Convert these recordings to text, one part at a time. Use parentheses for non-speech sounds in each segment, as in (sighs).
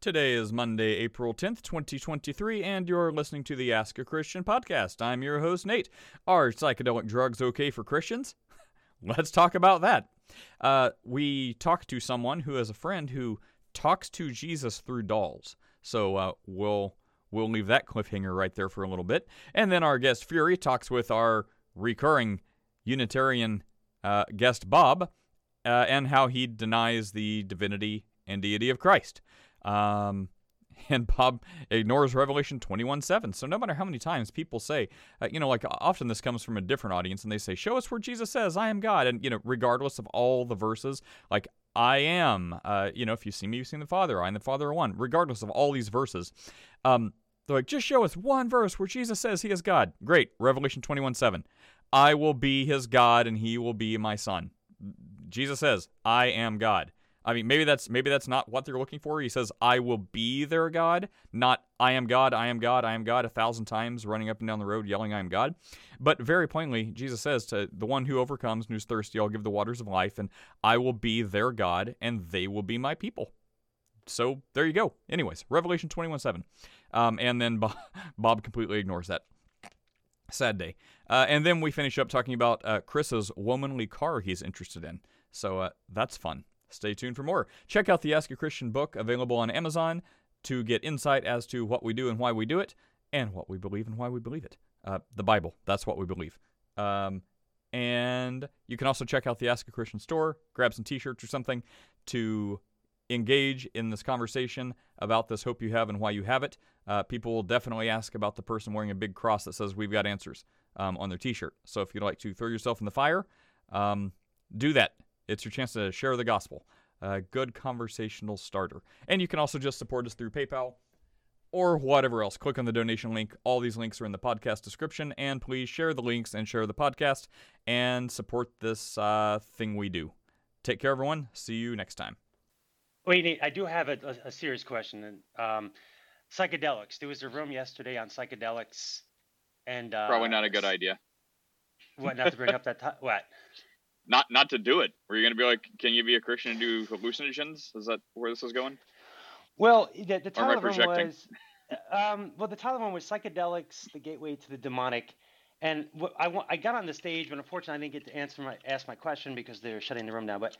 Today is Monday, April 10th, 2023, and you're listening to the Ask a Christian podcast. I'm your host, Nate. Are psychedelic drugs okay for Christians? (laughs) Let's talk about that. Uh, we talked to someone who has a friend who talks to Jesus through dolls. So uh, we'll we'll leave that cliffhanger right there for a little bit. And then our guest Fury talks with our recurring Unitarian uh, guest Bob uh, and how he denies the divinity and deity of Christ. Um, (laughs) and Bob ignores Revelation 21 7. So, no matter how many times people say, uh, you know, like often this comes from a different audience and they say, Show us where Jesus says, I am God. And, you know, regardless of all the verses, like, I am, uh, you know, if you see me, you've seen the Father. I am the Father are one. Regardless of all these verses, um, they're like, just show us one verse where Jesus says he is God. Great. Revelation 21 7. I will be his God and he will be my son. Jesus says, I am God. I mean, maybe that's maybe that's not what they're looking for. He says, "I will be their God," not "I am God, I am God, I am God" a thousand times, running up and down the road yelling, "I am God." But very plainly, Jesus says to the one who overcomes and who's thirsty, I'll give the waters of life, and I will be their God, and they will be my people. So there you go. Anyways, Revelation twenty-one seven, um, and then Bob, (laughs) Bob completely ignores that. Sad day. Uh, and then we finish up talking about uh, Chris's womanly car he's interested in. So uh, that's fun. Stay tuned for more. Check out the Ask a Christian book available on Amazon to get insight as to what we do and why we do it, and what we believe and why we believe it. Uh, the Bible, that's what we believe. Um, and you can also check out the Ask a Christian store, grab some t shirts or something to engage in this conversation about this hope you have and why you have it. Uh, people will definitely ask about the person wearing a big cross that says, We've got answers um, on their t shirt. So if you'd like to throw yourself in the fire, um, do that. It's your chance to share the gospel. A good conversational starter. And you can also just support us through PayPal or whatever else. Click on the donation link. All these links are in the podcast description. And please share the links and share the podcast and support this uh, thing we do. Take care, everyone. See you next time. Wait, Nate, I do have a, a, a serious question. Um, psychedelics. There was a room yesterday on psychedelics, and uh, probably not a good idea. What? Not to bring up that. (laughs) To- what? Not not to do it. Were you going to be like, can you be a Christian and do hallucinogens? Is that where this is going? Well, the, the title of one was, um, well, the title of one was psychedelics, the gateway to the demonic. And what I, I got on the stage, but unfortunately, I didn't get to answer my ask my question because they're shutting the room down. But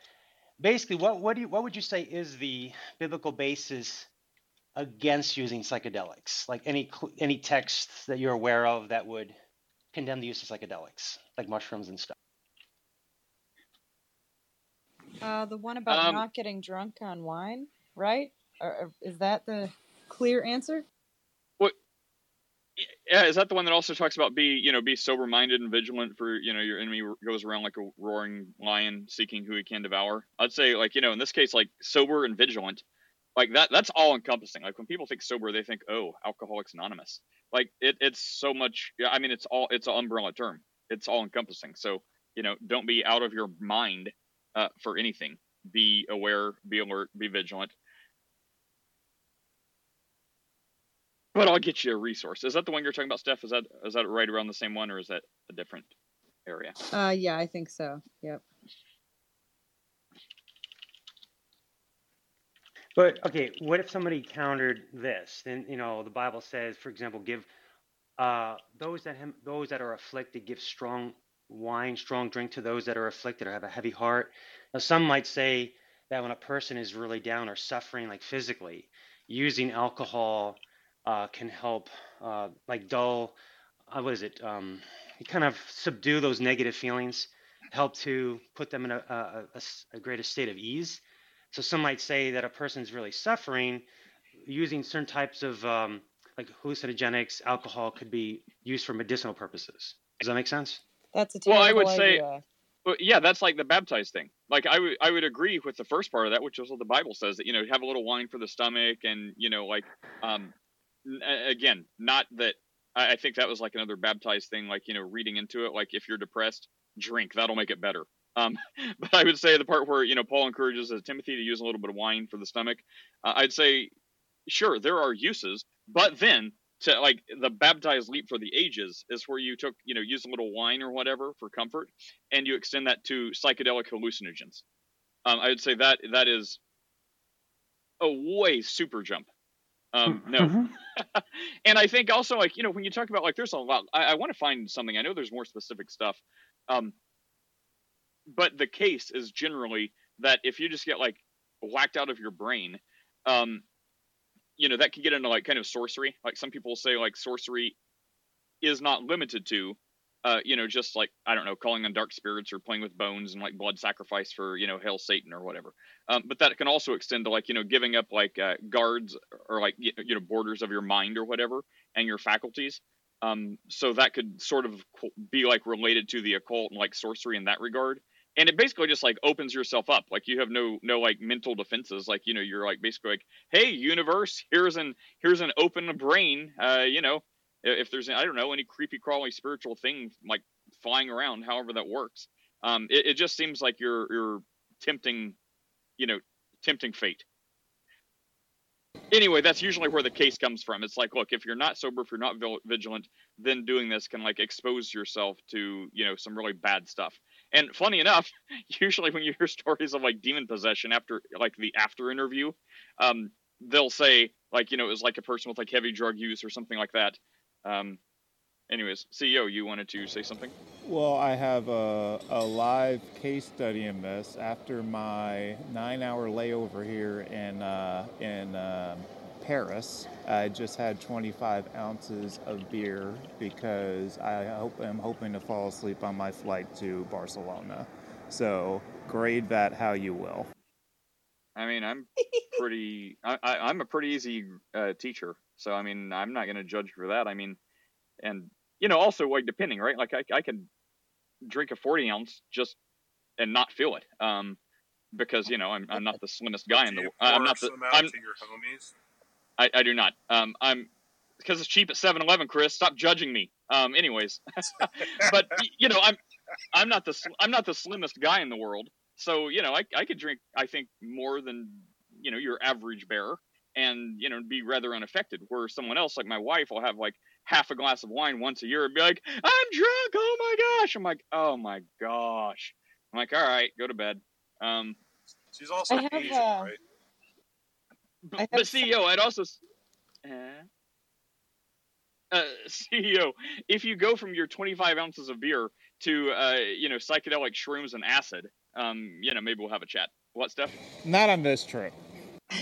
basically, what what do you, what would you say is the biblical basis against using psychedelics? Like any any texts that you're aware of that would condemn the use of psychedelics, like mushrooms and stuff. Uh, the one about um, not getting drunk on wine, right? Or, is that the clear answer? What? Yeah, is that the one that also talks about be you know be sober minded and vigilant for you know your enemy goes around like a roaring lion seeking who he can devour? I'd say like you know in this case like sober and vigilant, like that that's all encompassing. Like when people think sober, they think oh Alcoholics Anonymous. Like it, it's so much. I mean it's all it's an umbrella term. It's all encompassing. So you know don't be out of your mind uh, for anything. Be aware, be alert, be vigilant. But I'll get you a resource. Is that the one you're talking about, Steph? Is that is that right around the same one, or is that a different area? Uh, yeah, I think so. Yep. But okay, what if somebody countered this? Then you know the Bible says, for example, give uh, those that him, those that are afflicted give strong wine, strong drink to those that are afflicted or have a heavy heart. Now, some might say that when a person is really down or suffering, like physically, using alcohol uh, can help, uh, like dull, uh, what is it? Um, kind of subdue those negative feelings, help to put them in a, a, a, greater state of ease. So some might say that a person is really suffering, using certain types of um, like hallucinogenics, alcohol could be used for medicinal purposes. Does that make sense? That's a terrible well. I would idea. say, well, yeah, that's like the baptized thing. Like I would, I would agree with the first part of that, which is what the Bible says that you know have a little wine for the stomach, and you know, like, um, again, not that I, I think that was like another baptized thing, like you know, reading into it, like if you're depressed, drink, that'll make it better. Um, (laughs) but I would say the part where you know Paul encourages uh, Timothy to use a little bit of wine for the stomach, uh, I'd say, sure, there are uses, but then to like the baptized leap for the ages is where you took you know use a little wine or whatever for comfort and you extend that to psychedelic hallucinogens um, i would say that that is a way super jump. Um, no. Mm-hmm. (laughs) and I think also like, you know, when you talk about like, there's a lot, I, I want to find something. I know there's more specific stuff. Um, but the case is generally that if you just get like whacked out of your brain, um, you know, that can get into like kind of sorcery. Like some people say like sorcery is not limited to uh, you know, just like I don't know, calling on dark spirits or playing with bones and like blood sacrifice for you know hail Satan or whatever. Um, but that can also extend to like you know giving up like uh, guards or like you know borders of your mind or whatever and your faculties. Um, so that could sort of be like related to the occult and like sorcery in that regard. And it basically just like opens yourself up. Like you have no no like mental defenses. Like you know you're like basically like, hey universe, here's an here's an open brain. Uh, you know if there's I don't know any creepy crawly spiritual thing like flying around, however that works. Um, it, it just seems like you're you're tempting, you know, tempting fate. Anyway, that's usually where the case comes from. It's like, look, if you're not sober, if you're not vigilant, then doing this can like expose yourself to, you know, some really bad stuff. And funny enough, (laughs) usually when you hear stories of like demon possession after like the after interview, um, they'll say like, you know, it was like a person with like heavy drug use or something like that. Um, anyways, CEO, you wanted to say something? Well, I have a, a live case study in this. After my nine-hour layover here in uh, in uh, Paris, I just had 25 ounces of beer because I hope I'm hoping to fall asleep on my flight to Barcelona. So grade that how you will. I mean, I'm pretty. (laughs) I, am a pretty easy uh, teacher, so I mean, I'm not going to judge for that. I mean, and you know, also like depending, right? Like I, I can drink a 40 ounce just and not feel it, um, because you know I'm, I'm not the slimmest guy in the world. I'm not the. I'm, your homies. I, I do not. Um, I'm because it's cheap at 7-Eleven. Chris, stop judging me. Um, anyways, (laughs) but you know, I'm I'm not the I'm not the slimmest guy in the world. So you know, I I could drink I think more than you know your average bear and you know be rather unaffected. Where someone else, like my wife, will have like half a glass of wine once a year and be like, "I'm drunk. Oh my gosh!" I'm like, "Oh my gosh!" I'm like, "All right, go to bed." Um, She's also have, Asian, uh, right? But, but CEO, I'd also. Uh, (laughs) uh, CEO, if you go from your 25 ounces of beer to uh, you know psychedelic shrooms and acid, um, you know maybe we'll have a chat. What stuff? Not on this trip. (laughs)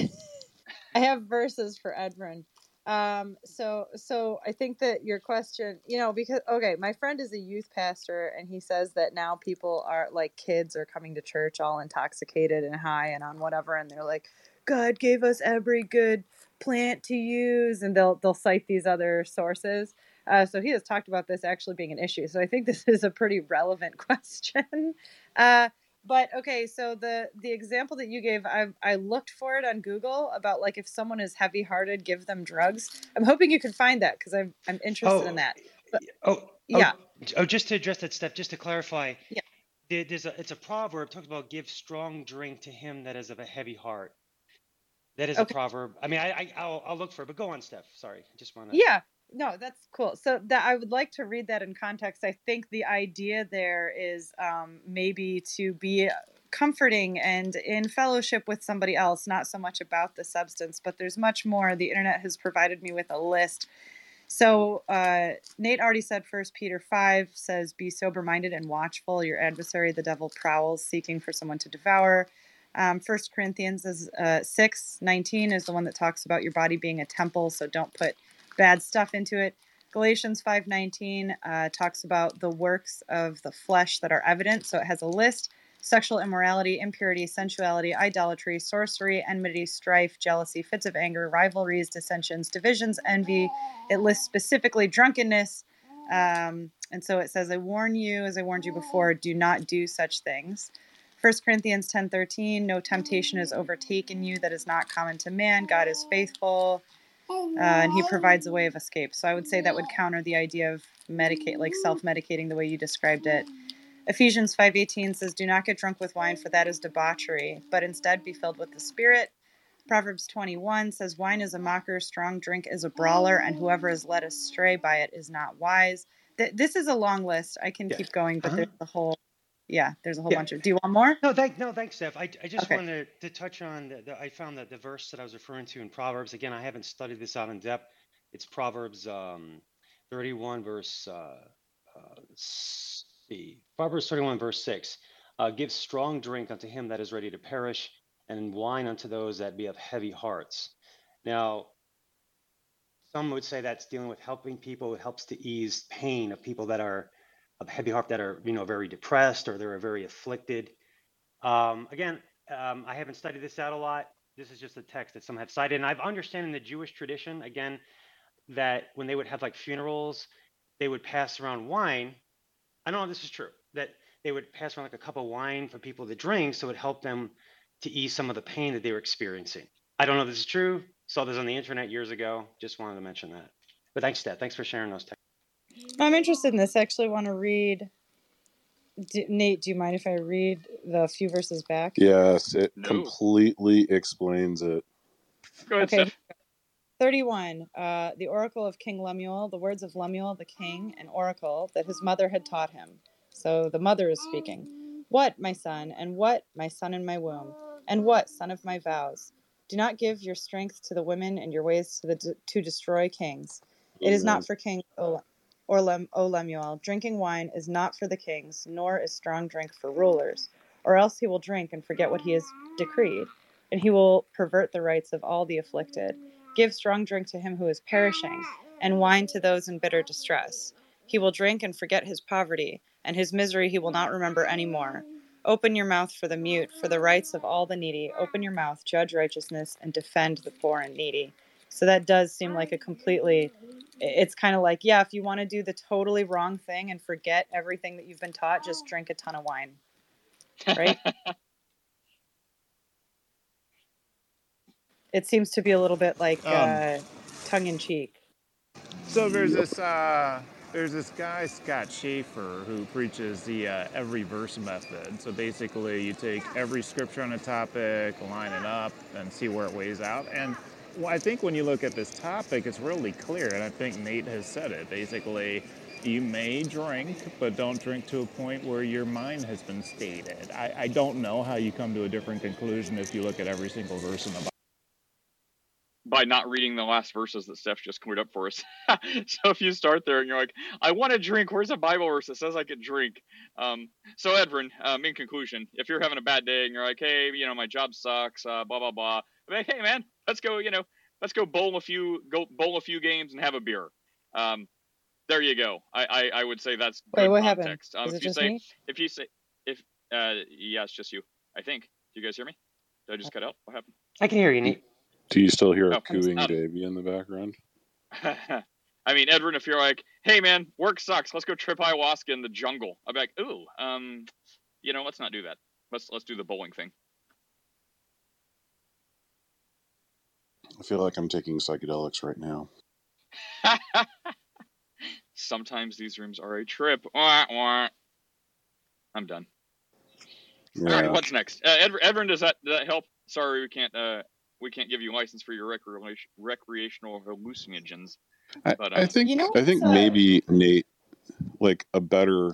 I have verses for Edvin. Um, so so I think that your question, you know, because okay, my friend is a youth pastor and he says that now people are like kids are coming to church all intoxicated and high and on whatever and they're like, God gave us every good plant to use and they'll they'll cite these other sources. Uh, so he has talked about this actually being an issue. So I think (laughs) this is a pretty relevant (laughs) question. Uh, but okay, so the the example that you gave, I I looked for it on Google about like if someone is heavy hearted, give them drugs. I'm hoping you can find that because I'm I'm interested oh, in that. But, oh, oh, yeah. Oh, just to address that step, just to clarify. Yeah. There's a it's a proverb talks about give strong drink to him that is of a heavy heart. That is okay. a proverb. I mean, I, I will I'll look for it, but go on, Steph. Sorry, I just want to. Yeah, no, that's cool. So that I would like to read that in context. I think the idea there is um, maybe to be comforting and in fellowship with somebody else, not so much about the substance, but there's much more. The internet has provided me with a list. So uh, Nate already said First Peter five says, "Be sober minded and watchful. Your adversary, the devil, prowls, seeking for someone to devour." Um, First Corinthians is uh, six nineteen is the one that talks about your body being a temple, so don't put bad stuff into it. Galatians 5:19 uh, talks about the works of the flesh that are evident. So it has a list: sexual immorality, impurity, sensuality, idolatry, sorcery, enmity, strife, jealousy, fits of anger, rivalries, dissensions, divisions, envy. It lists specifically drunkenness. Um, and so it says, "I warn you, as I warned you before, do not do such things." 1 Corinthians 10:13 No temptation has overtaken you that is not common to man. God is faithful uh, and he provides a way of escape. So I would say that would counter the idea of medicate, like self-medicating, the way you described it. Ephesians 5:18 says, "Do not get drunk with wine, for that is debauchery, but instead be filled with the Spirit." Proverbs 21 says, "Wine is a mocker, strong drink is a brawler, and whoever is led astray by it is not wise." Th- this is a long list. I can yeah. keep going, but uh-huh. there's a whole yeah, there's a whole yeah. bunch of. Do you want more? No, thank no, thanks, Steph. I, I just okay. wanted to, to touch on the, the, I found that the verse that I was referring to in Proverbs. Again, I haven't studied this out in depth. It's Proverbs um, 31 verse. Uh, uh, see, Proverbs 31 verse 6. Uh, give strong drink unto him that is ready to perish, and wine unto those that be of heavy hearts. Now, some would say that's dealing with helping people. It helps to ease pain of people that are of heavy heart that are you know very depressed or they're very afflicted. Um, again, um, I haven't studied this out a lot. This is just a text that some have cited, and I've understand in the Jewish tradition again that when they would have like funerals, they would pass around wine. I don't know if this is true. That they would pass around like a cup of wine for people to drink, so it helped them to ease some of the pain that they were experiencing. I don't know if this is true. Saw this on the internet years ago. Just wanted to mention that. But thanks, Dad. Thanks for sharing those. Texts. I'm interested in this. I actually want to read. Do, Nate, do you mind if I read the few verses back? Yes, it no. completely explains it. Go ahead, okay. Steph. 31. Uh, the oracle of King Lemuel, the words of Lemuel, the king, an oracle that his mother had taught him. So the mother is speaking. What, my son, and what, my son in my womb, and what, son of my vows? Do not give your strength to the women and your ways to the to destroy kings. It is not for kings, or Lem, O Lemuel, drinking wine is not for the kings, nor is strong drink for rulers, or else he will drink and forget what he has decreed, and he will pervert the rights of all the afflicted. Give strong drink to him who is perishing, and wine to those in bitter distress. He will drink and forget his poverty, and his misery he will not remember any more. Open your mouth for the mute, for the rights of all the needy. Open your mouth, judge righteousness, and defend the poor and needy. So that does seem like a completely it's kind of like, yeah, if you want to do the totally wrong thing and forget everything that you've been taught, just drink a ton of wine. Right? (laughs) it seems to be a little bit like um, uh, tongue in cheek. So there's this uh, there's this guy Scott Schaeffer who preaches the uh, every verse method. So basically, you take every scripture on a topic, line it up, and see where it weighs out. And well, I think when you look at this topic, it's really clear, and I think Nate has said it. Basically, you may drink, but don't drink to a point where your mind has been stated. I, I don't know how you come to a different conclusion if you look at every single verse in the Bible by not reading the last verses that Steph just cleared up for us. (laughs) so if you start there and you're like, I want to drink, where's a Bible verse that says I could drink? Um, so Edvin, um, in conclusion, if you're having a bad day and you're like, hey, you know, my job sucks, uh, blah blah blah, like, hey man, let's go, you know, let's go bowl a few, go bowl a few games and have a beer. Um, there you go. I, I, I would say that's Wait, what context. happened? Um, Is if it you just say, me? if you say, if uh, yeah, it's just you. I think. Do you guys hear me? Did I just cut out? What happened? I can hear you, Nate. Do you still hear a oh, cooing um, baby in the background? (laughs) I mean, Edwin, if you're like, "Hey, man, work sucks. Let's go trip ayahuasca in the jungle," I'd be like, "Ooh, um, you know, let's not do that. Let's let's do the bowling thing." I feel like I'm taking psychedelics right now. (laughs) Sometimes these rooms are a trip. Wah, wah. I'm done. Yeah. All right, what's next? Uh, Ed- Edwin, does that does that help? Sorry, we can't uh, we can't give you license for your recre- recreational hallucinogens. I, but, I uh, think you know I think maybe Nate, like a better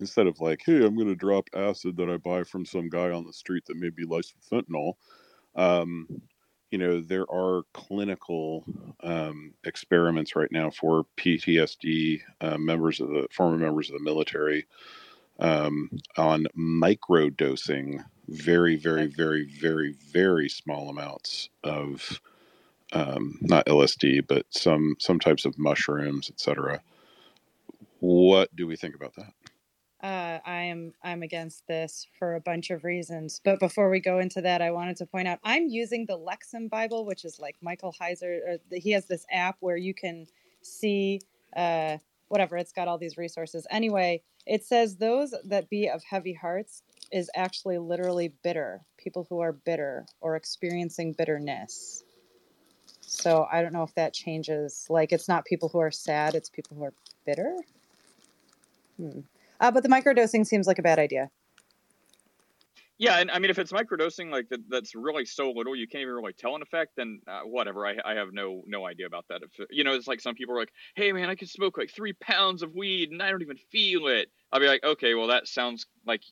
instead of like, hey, I'm going to drop acid that I buy from some guy on the street that may be laced with fentanyl. Um, you know, there are clinical um, experiments right now for PTSD uh, members of the former members of the military um, on micro dosing very, very, very, very, very small amounts of um, not LSD, but some some types of mushrooms, etc. What do we think about that? Uh, I'm I'm against this for a bunch of reasons. But before we go into that, I wanted to point out I'm using the Lexham Bible, which is like Michael Heiser. he has this app where you can see uh, whatever. It's got all these resources. Anyway, it says those that be of heavy hearts is actually literally bitter. People who are bitter or experiencing bitterness. So I don't know if that changes. Like it's not people who are sad; it's people who are bitter. Hmm. Uh, but the microdosing seems like a bad idea. Yeah, and I mean, if it's microdosing, like that, that's really so little, you can't even really tell an effect. Then uh, whatever, I, I have no no idea about that. If you know, it's like some people are like, "Hey, man, I can smoke like three pounds of weed and I don't even feel it." I'll be like, "Okay, well, that sounds like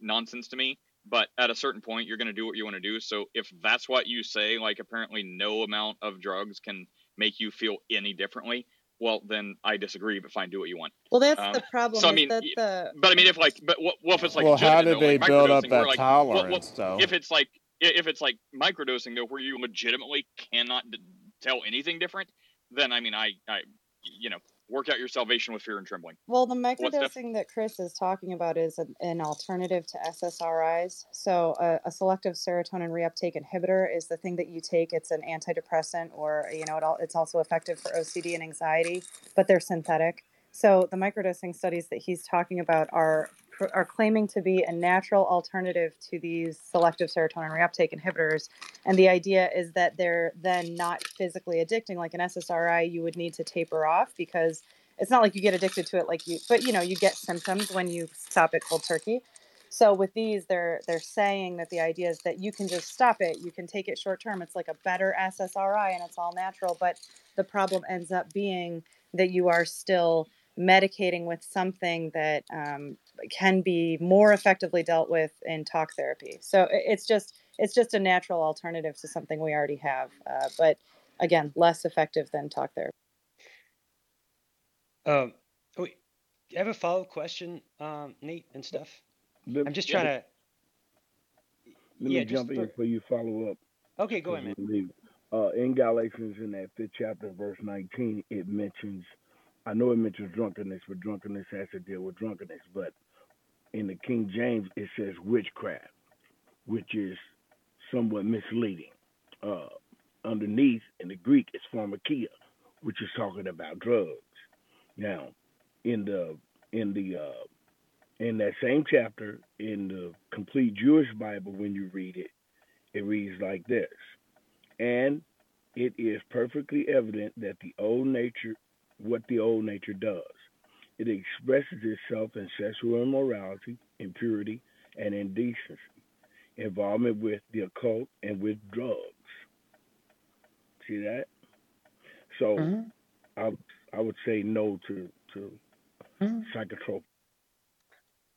nonsense to me. But at a certain point, you're going to do what you want to do. So if that's what you say, like apparently no amount of drugs can make you feel any differently, well then I disagree. But fine, do what you want. Well, that's um, the problem. So I mean, the... but I mean, if like, but what, well, if it's like, well, how did though, they like build up that like, tolerance? Well, though, if it's like, if it's like microdosing though, where you legitimately cannot d- tell anything different, then I mean, I, I, you know, work out your salvation with fear and trembling. Well, the microdosing that Chris is talking about is an, an alternative to SSRIs. So, a, a, selective serotonin reuptake inhibitor is the thing that you take. It's an antidepressant, or you know, it all, it's also effective for OCD and anxiety, but they're synthetic. So, the microdosing studies that he's talking about are are claiming to be a natural alternative to these selective serotonin reuptake inhibitors. And the idea is that they're then not physically addicting. Like an SSRI, you would need to taper off because it's not like you get addicted to it like you, but you know, you get symptoms when you stop it cold turkey. So with these, they're they're saying that the idea is that you can just stop it. You can take it short term. It's like a better SSRI and it's all natural. But the problem ends up being that you are still medicating with something that um, can be more effectively dealt with in talk therapy. So it's just it's just a natural alternative to something we already have, uh, but again, less effective than talk therapy. Um, oh, I have a follow up question, um, Nate and Steph. I'm just trying to. Let yeah, me jump in before you follow up. Okay, go ahead, man. Uh, in Galatians, in that fifth chapter, verse 19, it mentions I know it mentions drunkenness, but drunkenness has to deal with drunkenness. But in the King James, it says witchcraft, which is somewhat misleading. Uh, underneath in the Greek, it's pharmakia, which is talking about drugs. Now, in the in the uh, in that same chapter in the complete Jewish Bible, when you read it, it reads like this: and it is perfectly evident that the old nature what the old nature does. It expresses itself in sexual immorality, impurity, and indecency, involvement with the occult, and with drugs. See that? So mm-hmm. I I would say no to to mm-hmm. psychotrope.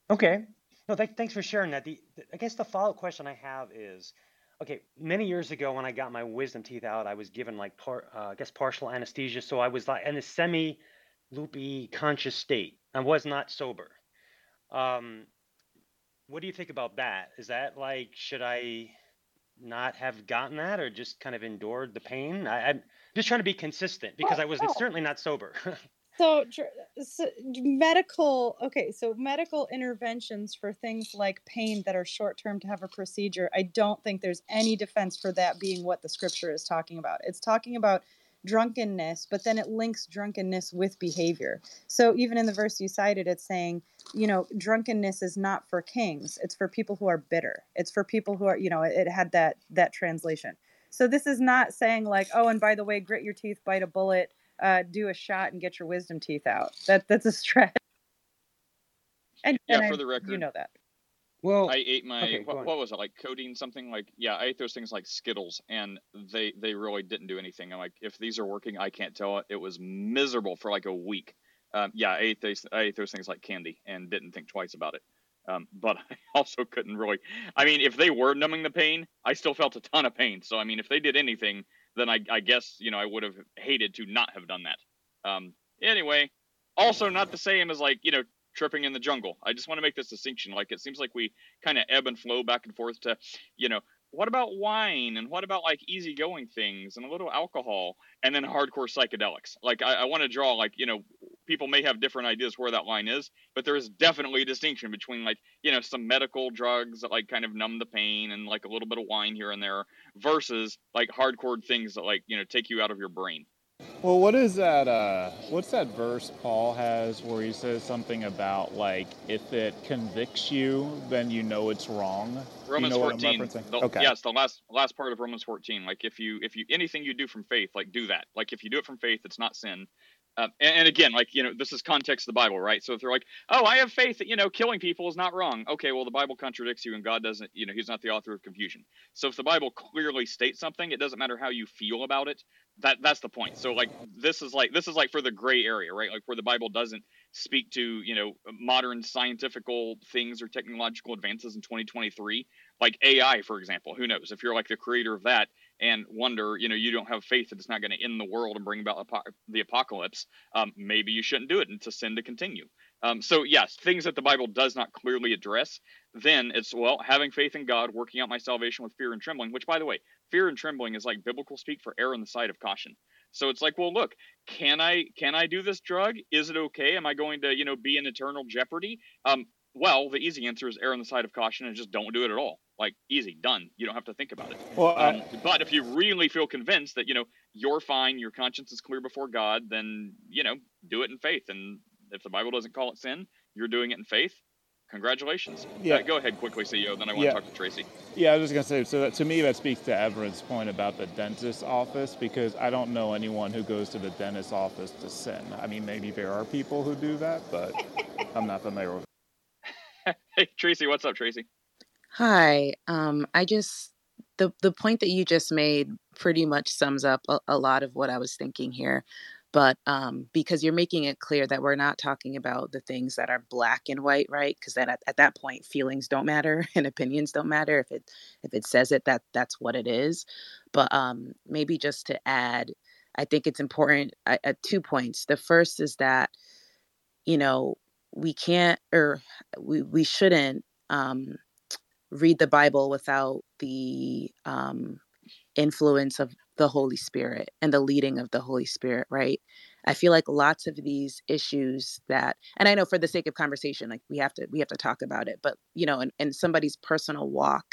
Okay. No, th- thanks for sharing that. The, the, I guess the follow up question I have is, okay, many years ago when I got my wisdom teeth out, I was given like par, uh, I guess partial anesthesia, so I was like in a semi loopy conscious state. I was not sober. Um, what do you think about that? Is that like should I not have gotten that or just kind of endured the pain? I, am just trying to be consistent because I was oh. certainly not sober. (laughs) So, so, medical okay so medical interventions for things like pain that are short term to have a procedure i don't think there's any defense for that being what the scripture is talking about it's talking about drunkenness but then it links drunkenness with behavior so even in the verse you cited it's saying you know drunkenness is not for kings it's for people who are bitter it's for people who are you know it, had that that translation so this is not saying like oh and by the way grit your teeth bite a bullet uh, do a shot and get your wisdom teeth out. That that's a stretch. And yeah, and for I, the record, you know that. Well, I ate my okay, what, what, was it like codeine something like yeah I ate those things like Skittles and they they really didn't do anything. I'm like if these are working I can't tell it. It was miserable for like a week. Um, yeah, I ate those I ate those things like candy and didn't think twice about it. Um, but (laughs) I also couldn't really. I mean, if they were numbing the pain, I still felt a ton of pain. So I mean, if they did anything, then I, I guess you know I would have hated to not have done that. Um, anyway, also not the same as like you know tripping in the jungle. I just want to make this distinction. Like it seems like we kind of ebb and flow back and forth to, you know, what about wine and what about like easygoing things and a little alcohol and then hardcore psychedelics? Like I, I want to draw like you know people may have different ideas where that line is, but there is definitely a distinction between like you know some medical drugs that like kind of numb the pain and like a little bit of wine here and there versus like hardcore things that like you know take you out of your brain. Well, what is that? Uh, what's that verse Paul has where he says something about like if it convicts you, then you know it's wrong. Romans you know 14. The, okay. Yes, the last last part of Romans 14. Like if you if you anything you do from faith, like do that. Like if you do it from faith, it's not sin. Uh, and, and, again, like you know, this is context of the Bible, right? So if they're like, "Oh, I have faith that you know killing people is not wrong," okay, well the Bible contradicts you, and God doesn't. You know, He's not the author of confusion. So if the Bible clearly states something, it doesn't matter how you feel about it. that that's the point. So like this is like this is like for the gray area, right? Like where the Bible doesn't speak to you know modern scientifical things or technological advances in 2023, like AI, for example. Who knows if you're like the creator of that and wonder, you know, you don't have faith that it's not going to end the world and bring about the apocalypse. Um, maybe you shouldn't do it and to sin to continue. Um, so yes, things that the Bible does not clearly address. Then it's well having faith in God, working out my salvation with fear and trembling. Which, by the way, fear and trembling is like biblical speak for err on the side of caution. So it's like, well, look, can I can I do this drug? Is it okay? Am I going to you know be in eternal jeopardy? Um, well, the easy answer is err on the side of caution and just don't do it at all. Like easy, done. You don't have to think about it. Well, um, I... but if you really feel convinced that you know you're fine, your conscience is clear before God, then you know do it in faith. And if the Bible doesn't call it sin, you're doing it in faith. Congratulations. Yeah. Uh, go ahead quickly, CEO. Then I want yeah. to talk to Tracy. Yeah, I was just gonna say. So that, to me, that speaks to Everett's point about the dentist's office because I don't know anyone who goes to the dentist's office to sin. I mean, maybe there are people who do that, but (laughs) I'm not familiar with. (laughs) hey, Tracy. What's up, Tracy? Hi. Um, I just the the point that you just made pretty much sums up a, a lot of what I was thinking here but um, because you're making it clear that we're not talking about the things that are black and white right because then at, at that point feelings don't matter (laughs) and opinions don't matter if it if it says it that that's what it is but um, maybe just to add i think it's important at, at two points the first is that you know we can't or we, we shouldn't um, read the bible without the um, influence of the Holy Spirit and the leading of the Holy Spirit, right? I feel like lots of these issues that and I know for the sake of conversation, like we have to we have to talk about it, but you know, in, in somebody's personal walk,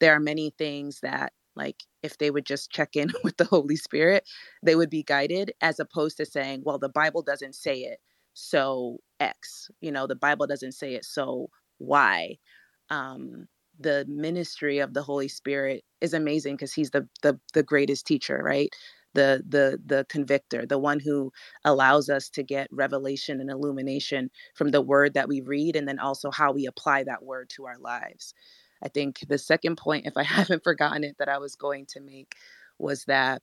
there are many things that like if they would just check in (laughs) with the Holy Spirit, they would be guided as opposed to saying, well, the Bible doesn't say it, so X. You know, the Bible doesn't say it, so why? Um, the ministry of the Holy Spirit is amazing because he's the, the the greatest teacher, right? The the the convictor, the one who allows us to get revelation and illumination from the word that we read and then also how we apply that word to our lives. I think the second point, if I (laughs) haven't forgotten it, that I was going to make was that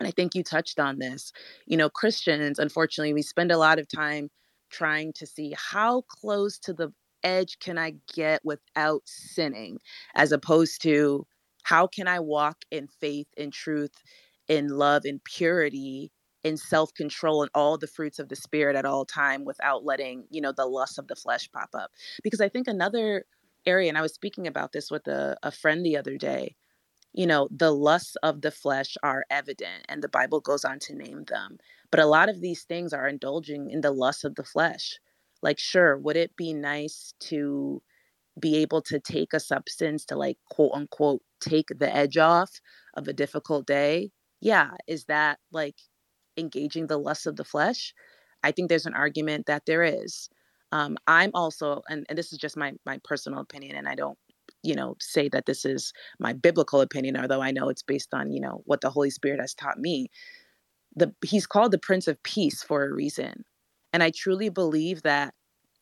and I think you touched on this. You know, Christians, unfortunately, we spend a lot of time trying to see how close to the edge can I get without sinning, as opposed to how can I walk in faith, in truth, in love, in purity, in self-control, and all the fruits of the spirit at all time without letting you know the lust of the flesh pop up. Because I think another area, and I was speaking about this with a, a friend the other day. You know, the lusts of the flesh are evident, and the Bible goes on to name them. But a lot of these things are indulging in the lust of the flesh. Like sure would it be nice to be able to take a substance to like quote unquote take the edge off of a difficult day? Yeah is that like engaging the lust of the flesh? I think there's an argument that there is. Um, i'm also and, and this is just my my personal opinion and i don't you know say that this is my biblical opinion although i know it's based on you know what the holy spirit has taught me the he's called the prince of peace for a reason. And I truly believe that,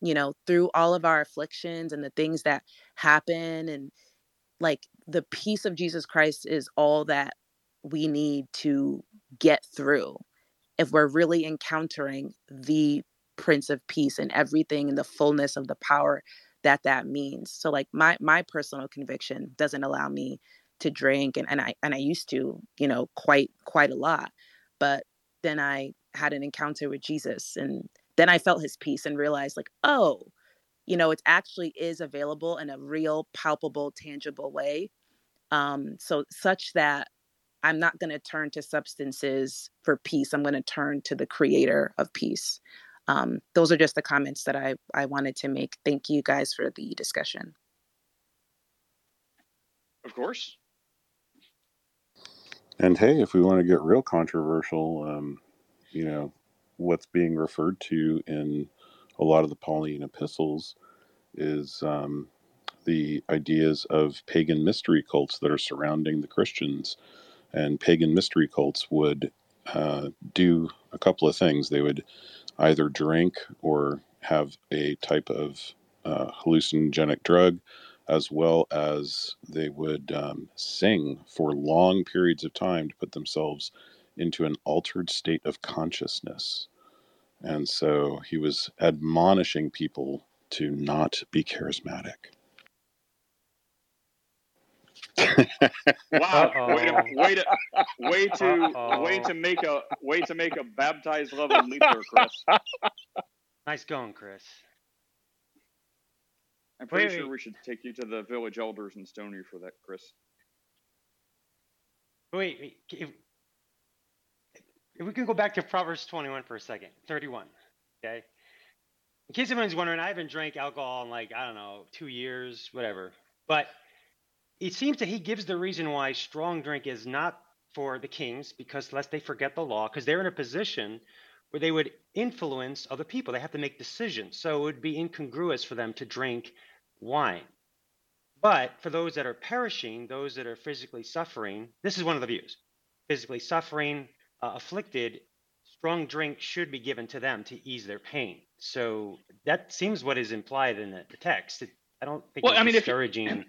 you know, through all of our afflictions and the things that happen, and like the peace of Jesus Christ is all that we need to get through if we're really encountering the Prince of Peace and everything in the fullness of the power that that means. So like my my personal conviction doesn't allow me to drink and, and I and I used to, you know, quite quite a lot. But then I had an encounter with Jesus and then I felt his peace and realized, like, oh, you know, it actually is available in a real, palpable, tangible way. Um, so, such that I'm not going to turn to substances for peace. I'm going to turn to the creator of peace. Um, those are just the comments that I, I wanted to make. Thank you guys for the discussion. Of course. And hey, if we want to get real controversial, um, you know, what's being referred to in a lot of the Pauline epistles is um, the ideas of pagan mystery cults that are surrounding the Christians. And pagan mystery cults would uh, do a couple of things. They would either drink or have a type of uh, hallucinogenic drug, as well as they would um, sing for long periods of time to put themselves into an altered state of consciousness. And so he was admonishing people to not be charismatic. Wow! Way to, way to way to way to make a way to make a baptized level leader, Chris. (laughs) Nice going, Chris. I'm pretty wait, sure wait. we should take you to the village elders and stone you for that, Chris. Wait, wait if, if we can go back to Proverbs 21 for a second, 31. Okay. In case anyone's wondering, I haven't drank alcohol in like I don't know two years, whatever. But it seems that he gives the reason why strong drink is not for the kings, because lest they forget the law, because they're in a position where they would influence other people. They have to make decisions. So it would be incongruous for them to drink wine. But for those that are perishing, those that are physically suffering, this is one of the views. Physically suffering, uh, afflicted, strong drink should be given to them to ease their pain. So that seems what is implied in the, the text. It, I don't think well, it's I mean, discouraging.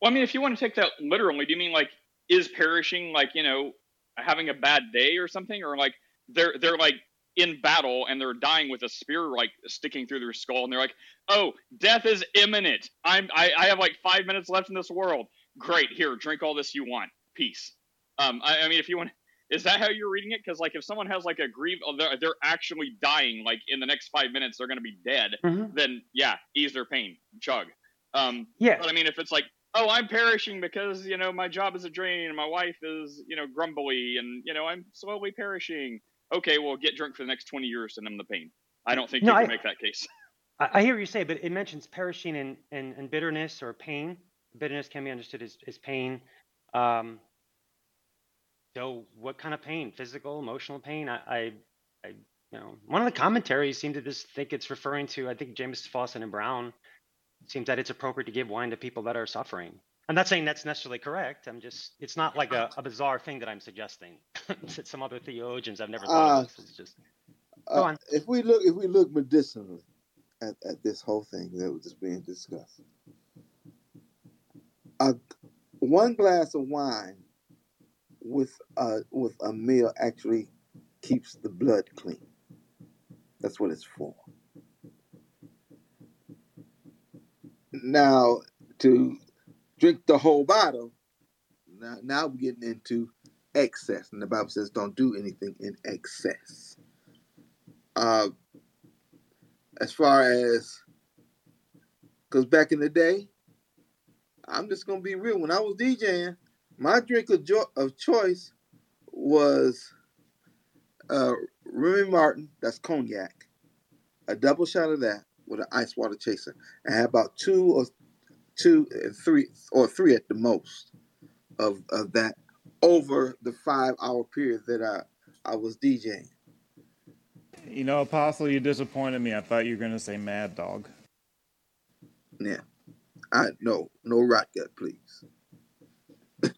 Well, I mean, if you want to take that literally, do you mean like is perishing like you know having a bad day or something, or like they're they're like in battle and they're dying with a spear like sticking through their skull and they're like, oh, death is imminent. I'm I, I have like five minutes left in this world. Great, here, drink all this you want. Peace. Um, I, I mean, if you want, is that how you're reading it? Because like if someone has like a grief, oh, they're, they're actually dying. Like in the next five minutes, they're going to be dead. Mm-hmm. Then yeah, ease their pain, chug. Um, yeah. But I mean, if it's like oh, I'm perishing because, you know, my job is a drain and my wife is, you know, grumbly and, you know, I'm slowly perishing. Okay, well, get drunk for the next 20 years to numb the pain. I don't think no, you can I, make that case. (laughs) I hear you say, but it mentions perishing and, and, and bitterness or pain. Bitterness can be understood as, as pain. Um, so, what kind of pain? Physical, emotional pain? I, I, I, you know, one of the commentaries seem to just think it's referring to, I think Jamieson Fausset and Brown seems that it's appropriate to give wine to people that are suffering. I'm not saying that's necessarily correct. I'm just, it's not like a, a bizarre thing that I'm suggesting. (laughs) Some other theologians I've never thought uh, of this. It's just, go uh, on. If we look, if we look medicinally at, at this whole thing that was just being discussed, uh, one glass of wine with a, with a meal actually keeps the blood clean. That's what it's for. Now, to drink the whole bottle, now, now we're getting into excess. And the Bible says, don't do anything in excess. Uh, as far as, because back in the day, I'm just to be real. When I was DJing, my drink of, jo- of choice was uh, Remy Martin, that's cognac, a double shot of that, with an ice water chaser. I had about two or two and three or three at the most of, of that over the five hour period that I, I was DJing. You know, Apostle, you disappointed me. I thought you were going to say Mad Dog. Yeah. I no, no rock gut, please. (laughs)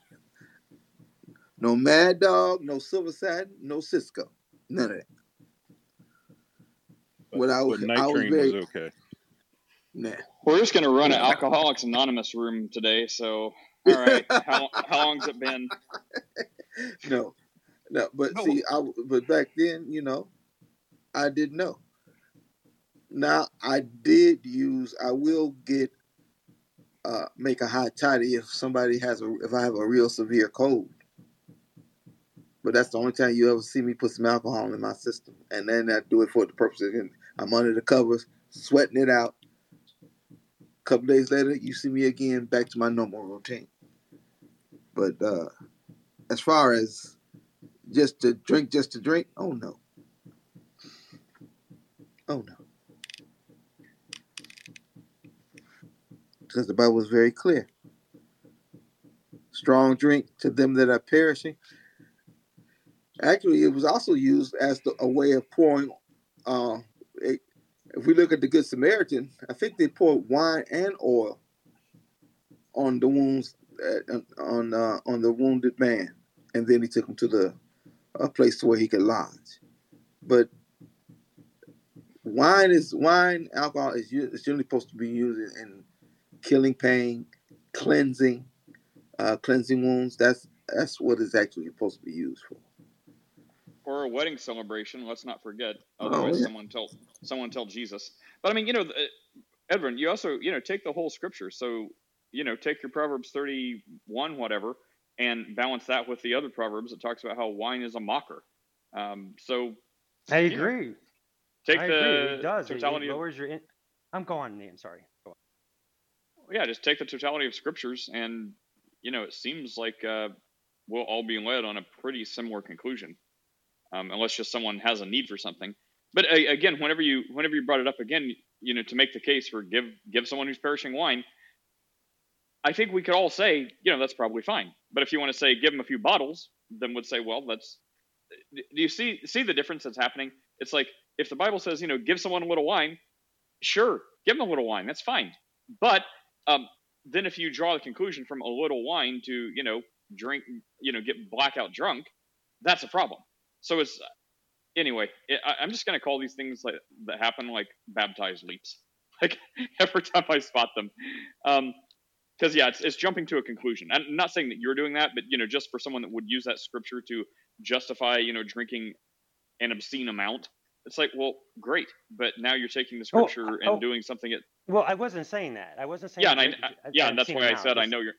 no Mad Dog, no Silver Satin, no Cisco. None of that. But, I was, night I was, very, was okay. Nah. We're just gonna run an Alcoholics Anonymous room today. So, (laughs) all right, how how long's it been? No, no, but no. see, I but back then, you know, I didn't know. Now I did use. I will get uh, make a hot toddy if somebody has a if I have a real severe cold. But that's the only time you ever see me put some alcohol in my system, and then I do it for the purpose of I'm under the covers, sweating it out. A couple days later, you see me again, back to my normal routine. But uh, as far as just to drink, just to drink, oh no. Oh no. Because the Bible is very clear. Strong drink to them that are perishing. Actually, it was also used as the, a way of pouring uh, if we look at the Good Samaritan, I think they poured wine and oil on the wounds uh, on uh, on the wounded man, and then he took him to the a place where he could lodge. But wine is wine. Alcohol is, is generally supposed to be used in killing pain, cleansing, uh, cleansing wounds. That's that's what it's actually supposed to be used for. Or a wedding celebration. Let's not forget. Oh, Otherwise, oh, yeah. someone tell someone tell Jesus. But I mean, you know, Edwin, you also you know take the whole scripture. So you know, take your Proverbs thirty one, whatever, and balance that with the other proverbs that talks about how wine is a mocker. Um, so I agree. Know, take I the agree. It does. totality it lowers of, your. In- I'm going, Nate. Sorry. Go yeah, just take the totality of scriptures, and you know, it seems like uh, we'll all be led on a pretty similar conclusion, um, unless just someone has a need for something. But uh, again, whenever you whenever you brought it up again, you know, to make the case for give give someone who's perishing wine, I think we could all say, you know, that's probably fine. But if you want to say give them a few bottles, then would say, well, that's. Do you see see the difference that's happening? It's like if the Bible says, you know, give someone a little wine, sure, give them a little wine, that's fine. But um, then if you draw the conclusion from a little wine to, you know, drink, you know, get blackout drunk, that's a problem. So it's anyway. It, I, am just gonna call these things like, that happen like baptized leaps. (laughs) Like every time I spot them, because um, yeah, it's, it's jumping to a conclusion. I'm not saying that you're doing that, but you know, just for someone that would use that scripture to justify, you know, drinking an obscene amount, it's like, well, great, but now you're taking the oh, scripture oh, and oh, doing something. At, well, I wasn't saying that. I wasn't saying. Yeah, and I, I, yeah, and that's why I said I know you're.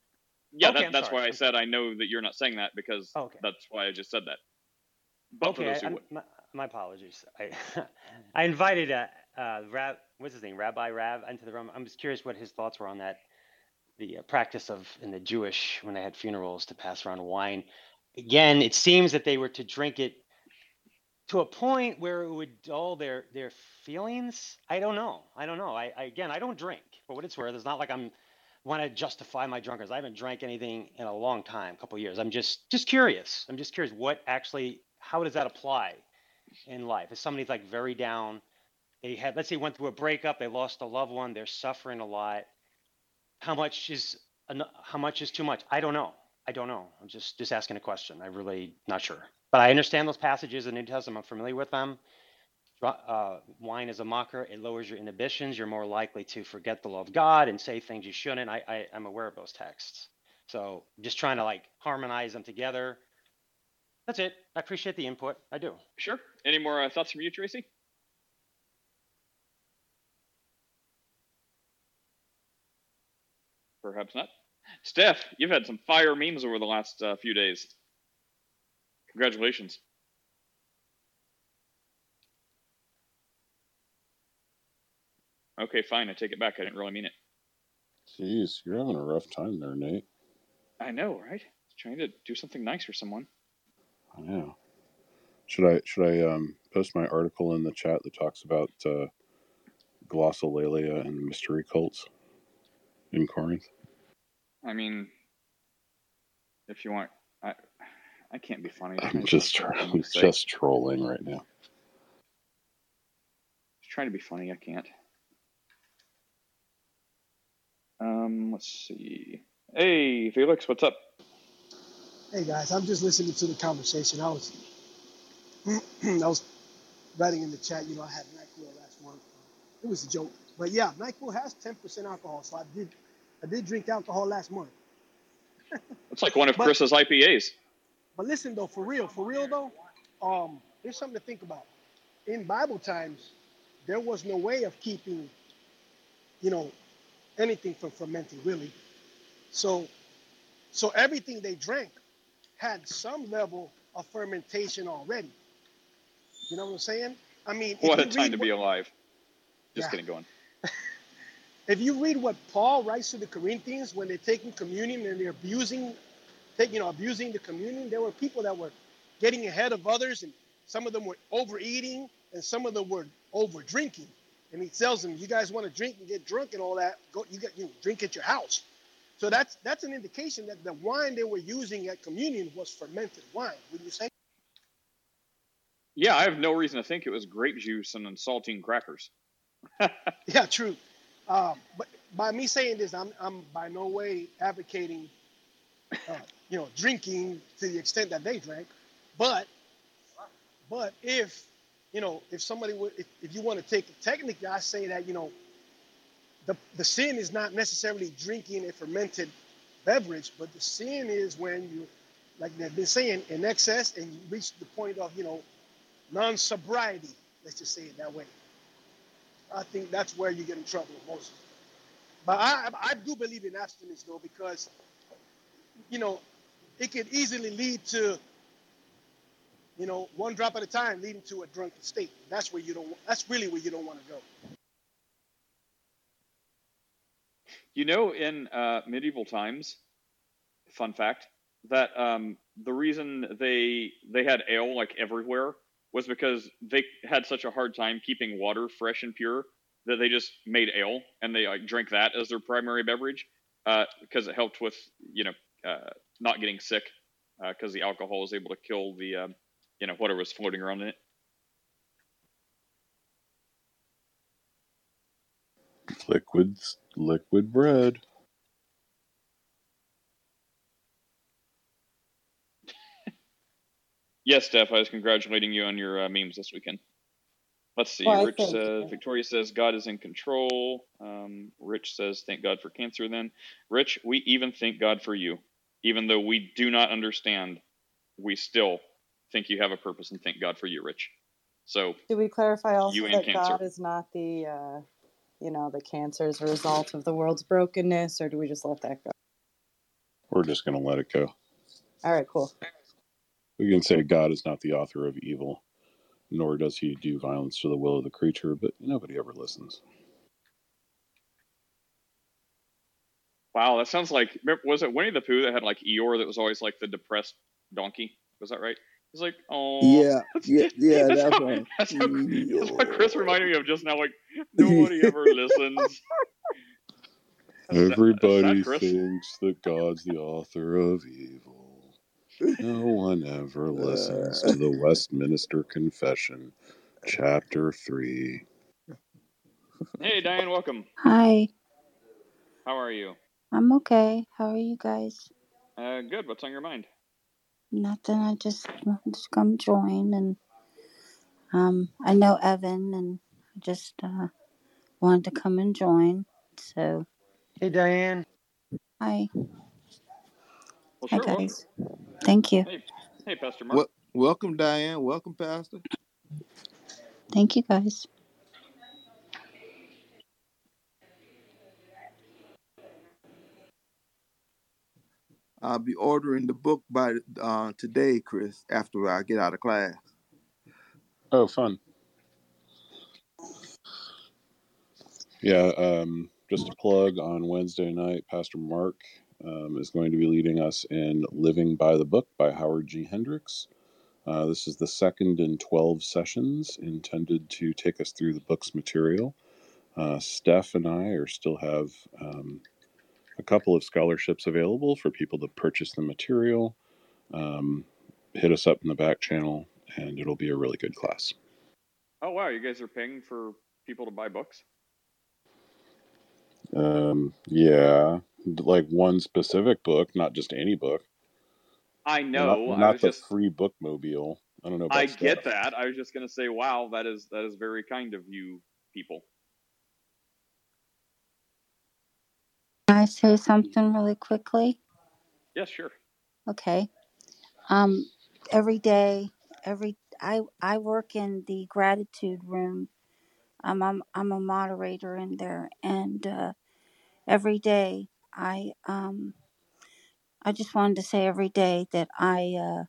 Yeah, okay, that, that's sorry. why I said I know that you're not saying that because okay. that's why I just said that. But okay, my, my, apologies. I (laughs) I invited uh, uh, Rab, what's his name, Rabbi Rav, into the room. I'm just curious what his thoughts were on that, the uh, practice of in the Jewish when they had funerals to pass around wine. Again, it seems that they were to drink it to a point where it would dull their their feelings. I don't know. I don't know. I, I again, I don't drink. For what it's worth, it's not like I'm want to justify my drunkenness. I haven't drank anything in a long time, a couple years. I'm just just curious. I'm just curious what actually how does that apply in life? If somebody's like very down, they had let's say went through a breakup, they lost a loved one, they're suffering a lot. How much is how much is too much? I don't know. I don't know. I'm just just asking a question. I'm really not sure. But I understand those passages in the New Testament. I'm familiar with them uh, wine is a mocker. It lowers your inhibitions. You're more likely to forget the law of God and say things you shouldn't. I, I, I'm aware of those texts. So just trying to like harmonize them together. That's it. I appreciate the input. I do. Sure. Any more uh, thoughts from you, Tracy? Perhaps not. Steph, you've had some fire memes over the last uh, few days. Congratulations. Okay, fine. I take it back. I didn't really mean it. Jeez, you're having a rough time there, Nate. I know, right? Trying to do something nice for someone. I know. Should I should I um, post my article in the chat that talks about uh, glossolalia and mystery cults in Corinth? I mean, if you want, I I can't be funny. (laughs) I'm just trying, just trolling right now. Just trying to be funny. I can't. Um, let's see. Hey, Felix, what's up? Hey guys, I'm just listening to the conversation. I was, (clears throat) I was writing in the chat. You know, I had Nyquil last month. It was a joke, but yeah, Nyquil has 10% alcohol, so I did, I did drink alcohol last month. It's like one of but, Chris's IPAs. But listen though, for real, for real though, um, there's something to think about. In Bible times, there was no way of keeping, you know, anything from fermenting really. So so everything they drank had some level of fermentation already. You know what I'm saying? I mean, what a time to what, be alive. Just yeah. kidding, going. (laughs) if you read what Paul writes to the Corinthians when they're taking communion and they're abusing, take, you know, abusing the communion, there were people that were getting ahead of others, and some of them were overeating, and some of them were over drinking and he tells them, "You guys want to drink and get drunk and all that? Go, you get you know, drink at your house." So that's that's an indication that the wine they were using at communion was fermented wine. Would you say? Yeah, I have no reason to think it was grape juice and saltine crackers. (laughs) yeah, true. Uh, but by me saying this, I'm I'm by no way advocating, uh, you know, drinking to the extent that they drank, but but if you know, if somebody would, if, if you want to take it technically, I say that, you know, the, the sin is not necessarily drinking a fermented beverage, but the sin is when you, like they've been saying, in excess and you reach the point of, you know, non-sobriety. Let's just say it that way. I think that's where you get in trouble most. But I, I do believe in abstinence though, because you know it could easily lead to you know one drop at a time, leading to a drunken state. That's where you don't. That's really where you don't want to go. You know, in uh, medieval times, fun fact that um, the reason they they had ale like everywhere was because they had such a hard time keeping water fresh and pure that they just made ale and they like drank that as their primary beverage because uh, it helped with you know uh, not getting sick because uh, the alcohol was able to kill the um, you know whatever was floating around in it. Liquids, liquid bread. (laughs) Yes, Steph, I was congratulating you on your uh, memes this weekend. Let's see. Well, Rich says, Victoria says, God is in control. Um, Rich says, thank God for cancer then. Rich, we even thank God for you. Even though we do not understand, we still think you have a purpose and thank God for you, Rich. So, do we clarify also that cancer. God is not the, uh, you know, the cancer is a result of the world's brokenness, or do we just let that go? We're just going to let it go. All right, cool. We can say God is not the author of evil, nor does he do violence to the will of the creature, but nobody ever listens. Wow, that sounds like was it Winnie the Pooh that had like Eeyore that was always like the depressed donkey? Was that right? He's like, oh, yeah, (laughs) yeah, yeah. That's, that's, how, right. that's, how, that's what Chris reminded me of just now. Like nobody ever listens. Everybody that, thinks that God's the author of evil. No one ever (laughs) listens to the Westminster Confession, Chapter 3. Hey, Diane, welcome. Hi, How are you? I'm okay. How are you guys? Uh, good. What's on your mind? Nothing. I just just come join, and um, I know Evan, and I just uh, wanted to come and join. So, Hey, Diane. hi, Well, hi sure. Welcome. guys. Thank you. Hey, hey, Pastor Mark. Well, welcome, Diane. Welcome, Pastor. Thank you guys. I'll be ordering the book by uh, today, Chris. After I get out of class. Oh, fun. Yeah, um, just a plug on Wednesday night, Pastor Mark um, is going to be leading us in Living by the Book by Howard G. Hendricks. Uh, this is the second in 12 sessions intended to take us through the book's material. Uh, Steph and I are still have um, a couple of scholarships available for people to purchase the material. Um, hit us up in the back channel, and it'll be a really good class. Oh wow, you guys are paying for people to buy books? Um, yeah, like one specific book, not just any book. I know. Not, I not was the just. free bookmobile. I don't know. I Steph. get that. I was just gonna say, wow, that is that is very kind of you people. I say something really quickly? Yes, sure. Okay. Um, every day, every I I work in the gratitude room. Um, I'm I'm a moderator in there, and uh, every day I um I just wanted to say every day that I uh,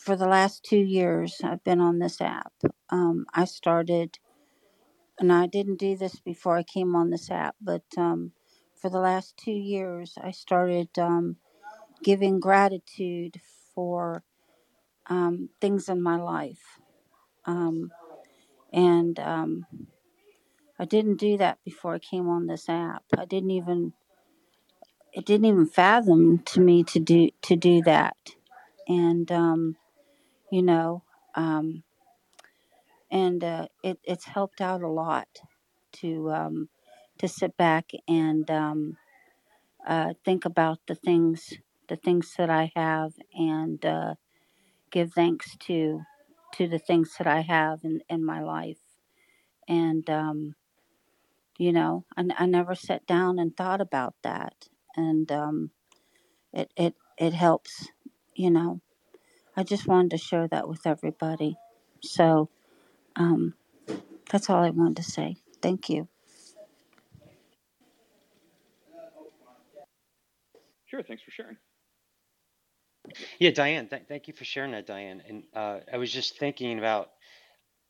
for the last two years I've been on this app. Um, I started, and I didn't do this before I came on this app, but um, for the last two years I started um, giving gratitude for um, things in my life. Um, and um, I didn't do that before I came on this app. I didn't even it didn't even fathom to me to do to do that. And um, you know, um, and uh, it, it's helped out a lot to to sit back and um, uh, think about the things the things that I have and uh, give thanks to to the things that I have in, in my life. And um, you know, I, I never sat down and thought about that, and um, it it it helps. You know, I just wanted to share that with everybody. So um, that's all I wanted to say. Thank you. Sure. Thanks for sharing. Yeah, Diane, th- thank you for sharing that, Diane. And uh, I was just thinking about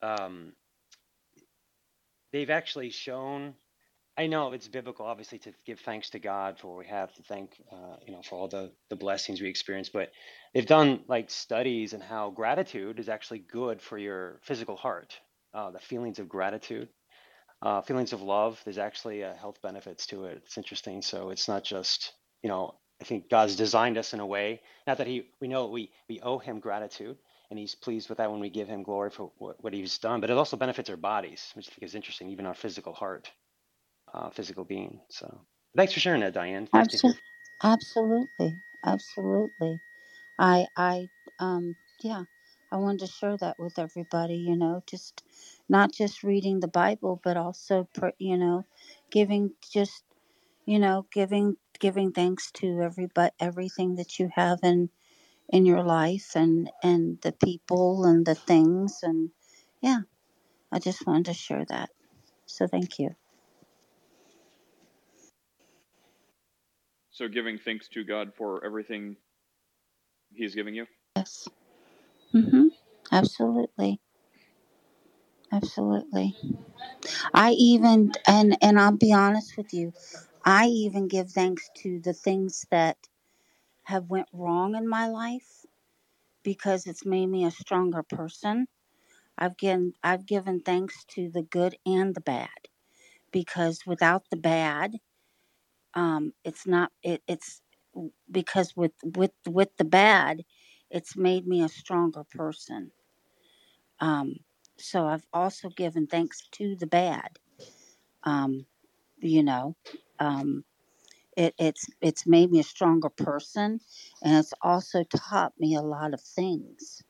um, they've actually shown. I know it's biblical, obviously, to give thanks to God for what we have, to thank, uh, you know, for all the the blessings we experience. But they've done like studies and how gratitude is actually good for your physical heart. Uh, the feelings of gratitude, uh, feelings of love. There's actually uh, health benefits to it. It's interesting. So it's not just, you know, I think God's designed us in a way, not that He, we know we we owe Him gratitude, and He's pleased with that when we give Him glory for what, what He's done. But it also benefits our bodies, which I think is interesting, even our physical heart uh, physical being. So thanks for sharing that, Diane. Absolutely, absolutely, absolutely. I, I, um, yeah, I wanted to share that with everybody. You know, just not just reading the Bible, but also, you know, giving just, you know, giving giving thanks to everybody, everything that you have in in your life, and and the people and the things, and yeah, I just wanted to share that. So thank you. So giving thanks to God for everything He's giving you. Yes. Mhm. Absolutely. Absolutely. I even and and I'll be honest with you. I even give thanks to the things that have went wrong in my life because it's made me a stronger person. I've given I've given thanks to the good and the bad because without the bad, um, it's not it, it's because with with with the bad, it's made me a stronger person. Um, so I've also given thanks to the bad. Um, you know, um, it, it's it's made me a stronger person, and it's also taught me a lot of things.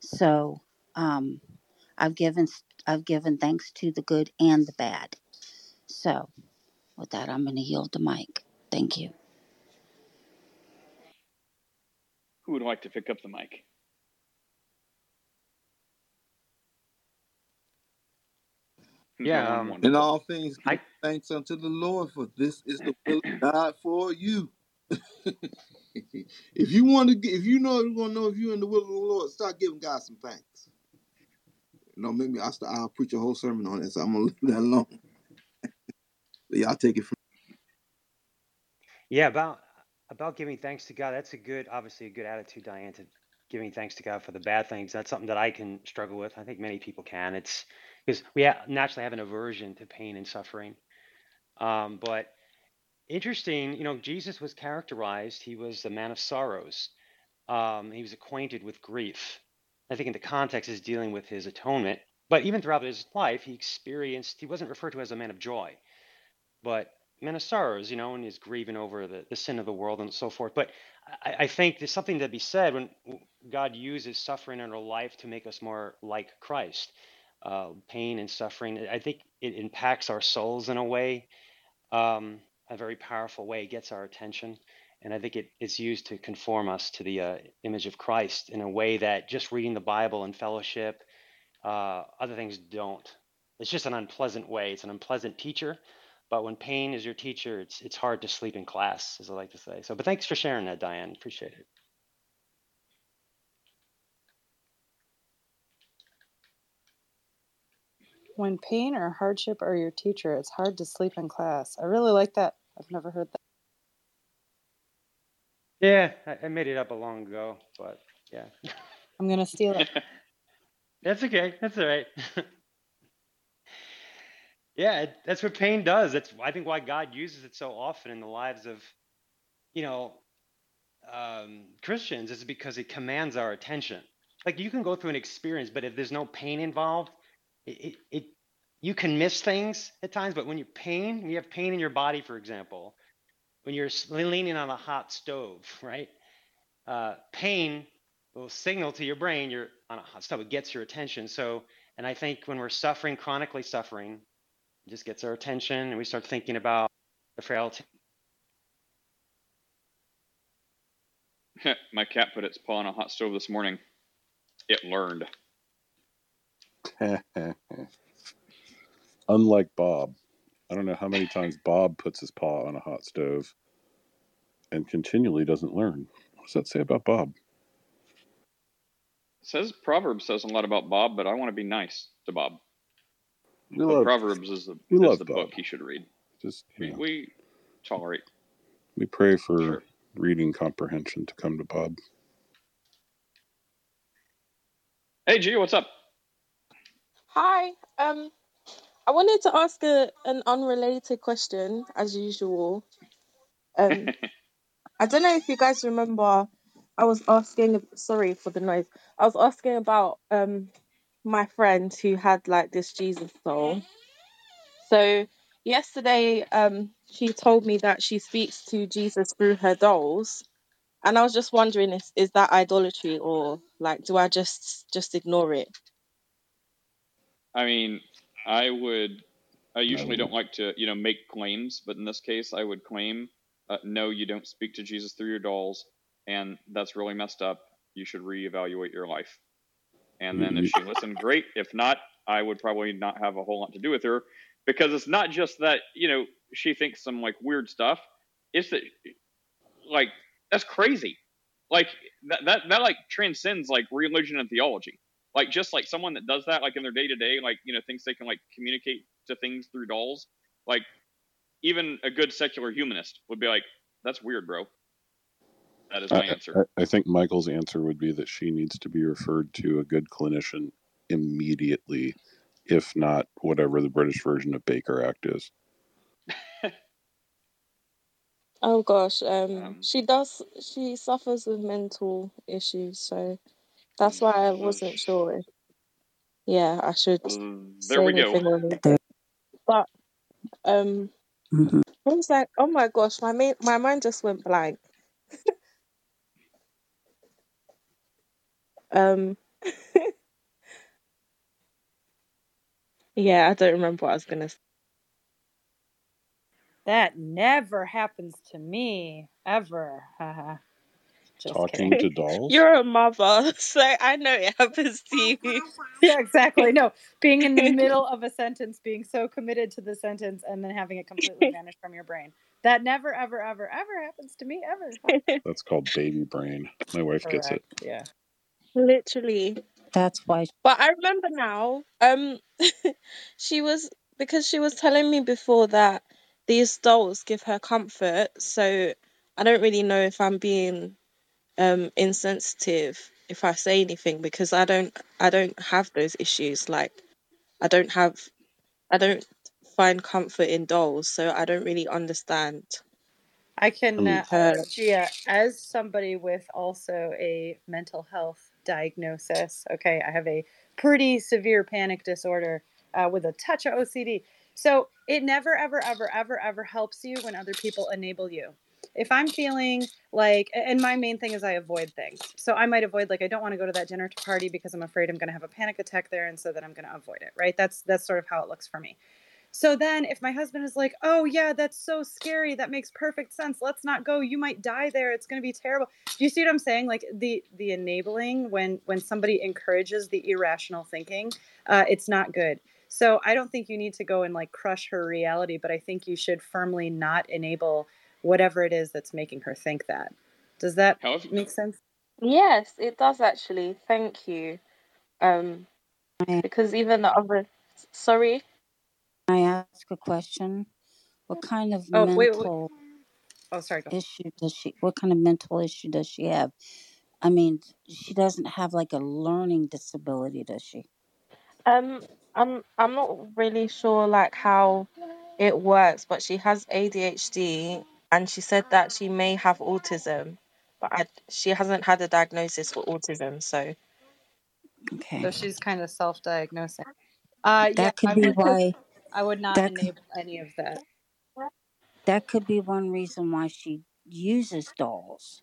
So um, I've given I've given thanks to the good and the bad. So with that, I'm going to yield the mic. Thank you. Who would like to pick up the mic? Yeah. Um, In all things, I, thanks unto the Lord, for this is the will of (laughs) God for you. (laughs) if you want to, if you know, you want to know if you're in the will of the Lord, start giving God some thanks. You know, maybe I'll, start, I'll preach a whole sermon on it, so I'm gonna (laughs) leave that alone. but y'all take it from. Yeah, about about giving thanks to God. That's a good, obviously, a good attitude, Diane. To giving thanks to God for the bad things. That's something that I can struggle with. I think many people can. It's because we ha- naturally have an aversion to pain and suffering. Um, but interesting, you know, Jesus was characterized, he was the man of sorrows. Um, he was acquainted with grief. I think in the context is dealing with his atonement. But even throughout his life, he experienced, he wasn't referred to as a man of joy, but man of sorrows, you know, and he's grieving over the, the sin of the world and so forth. But I, I think there's something to be said when God uses suffering in our life to make us more like Christ uh, pain and suffering. I think it impacts our souls in a way, um, a very powerful way. It gets our attention, and I think it is used to conform us to the uh, image of Christ in a way that just reading the Bible and fellowship, uh, other things don't. It's just an unpleasant way. It's an unpleasant teacher. But when pain is your teacher, it's it's hard to sleep in class, as I like to say. So, but thanks for sharing that, Diane. Appreciate it. When pain or hardship are your teacher, it's hard to sleep in class. I really like that. I've never heard that. Yeah, I, made it up a long ago, but yeah. I'm gonna steal it. (laughs) That's okay. That's all right. (laughs) yeah, it, that's what pain does. That's I think why God uses it so often in the lives of, you know, um, Christians is because it commands our attention. Like you can go through an experience, but if there's no pain involved, it, it, you can miss things at times, but when you pain, when you have pain in your body, for example, when you're leaning on a hot stove, (laughs) right? Uh, pain will signal to your brain you're on a hot stove. It gets your attention. So, and I think when we're suffering, chronically suffering, it just gets our attention, and we start thinking about the frailty. (laughs) My cat put its paw on a hot stove this morning. It learned. (laughs) Unlike Bob, I don't know how many times Bob puts his paw on a hot stove and continually doesn't learn. What does that say about Bob? It says Proverbs says a lot about Bob, but I want to be nice to Bob. We love Proverbs is the, is the Bob. book he should read. Just We, know, we tolerate. we pray for reading comprehension to come to Bob. Hey, G, what's up? Hi. Um, I wanted to ask a, an unrelated question, as usual. Um, (laughs) I don't know if you guys remember. I was asking. Sorry for the noise. I was asking about um my friend who had like this Jesus soul. So yesterday, um, she told me that she speaks to Jesus through her dolls, and I was just wondering, is is that idolatry or like, do I just just ignore it? I mean, I would. I usually don't like to, you know, make claims, but in this case, I would claim, uh, no, you don't speak to Jesus through your dolls, and that's really messed up. You should reevaluate your life. And then if she listened, great. If not, I would probably not have a whole lot to do with her because it's not just that, you know, she thinks some like weird stuff. It's that, like, that's crazy. Like that, that, that like transcends like religion and theology. Like just like someone that does that, like in their day to day, like, you know, thinks they can like communicate to things through dolls. Like even a good secular humanist would be like, that's weird, bro. That is my I, answer. I, I think Michael's answer would be that she needs to be referred to a good clinician immediately, if not whatever the British version of Baker Act is. Oh gosh, um, she does. She suffers with mental issues, so that's why I wasn't sure. If, yeah, I should there say we go. anything on it. But um, I was like, oh my gosh, my ma- my mind just went blank. (laughs) um, (laughs) yeah, I don't remember what I was gonna say. That never happens to me ever. Haha. Just Talking kidding. to (laughs) dolls? You're a mother, (laughs) so I know it happens to you. (laughs) yeah, exactly. No, being in the middle of a sentence, being so committed to the sentence, and then having it completely vanish from your brain. That never, ever, ever, ever happens to me ever. That's called baby brain. My wife gets it. Yeah. Literally. That's why. But I remember now, um, she was because she was telling me before that these dolls give her comfort. So I don't really know if I'm being um insensitive if I say anything because I don't I don't have those issues. Like I don't have I don't find comfort in dolls, so I don't really understand. I can, uh, her. Gia, as somebody with also a mental health diagnosis, okay, I have a pretty severe panic disorder uh, with a touch of OCD. So it never, ever, ever, ever, ever helps you when other people enable you. If I'm feeling like, and my main thing is I avoid things. So I might avoid, like, I don't want to go to that dinner party because I'm afraid I'm going to have a panic attack there, and so then I'm going to avoid it, right? That's that's sort of how it looks for me. So then if my husband is like, "Oh yeah, that's so scary. That makes perfect sense. Let's not go. You might die there. It's going to be terrible." Do you see what I'm saying? Like the the enabling when when somebody encourages the irrational thinking, uh, it's not good. So I don't think you need to go and like crush her reality, but I think you should firmly not enable whatever it is that's making her think that. Does that make sense? Yes, it does actually. Thank you. Um, because even the other, sorry. Can I ask a question? What kind of Oh, wait, wait. mental Oh, sorry. Issue does she? What kind of mental issue does she have? I mean, she doesn't have like a learning disability, does she? Um, I'm I'm not really sure like how it works, but she has ADHD, and she said that she may have autism, but I, she hasn't had a diagnosis for autism. So Okay. So she's kind of self-diagnosing. Uh, yeah, That could I be would. why. I would not That could, enable any of that. that could be one reason why she uses dolls,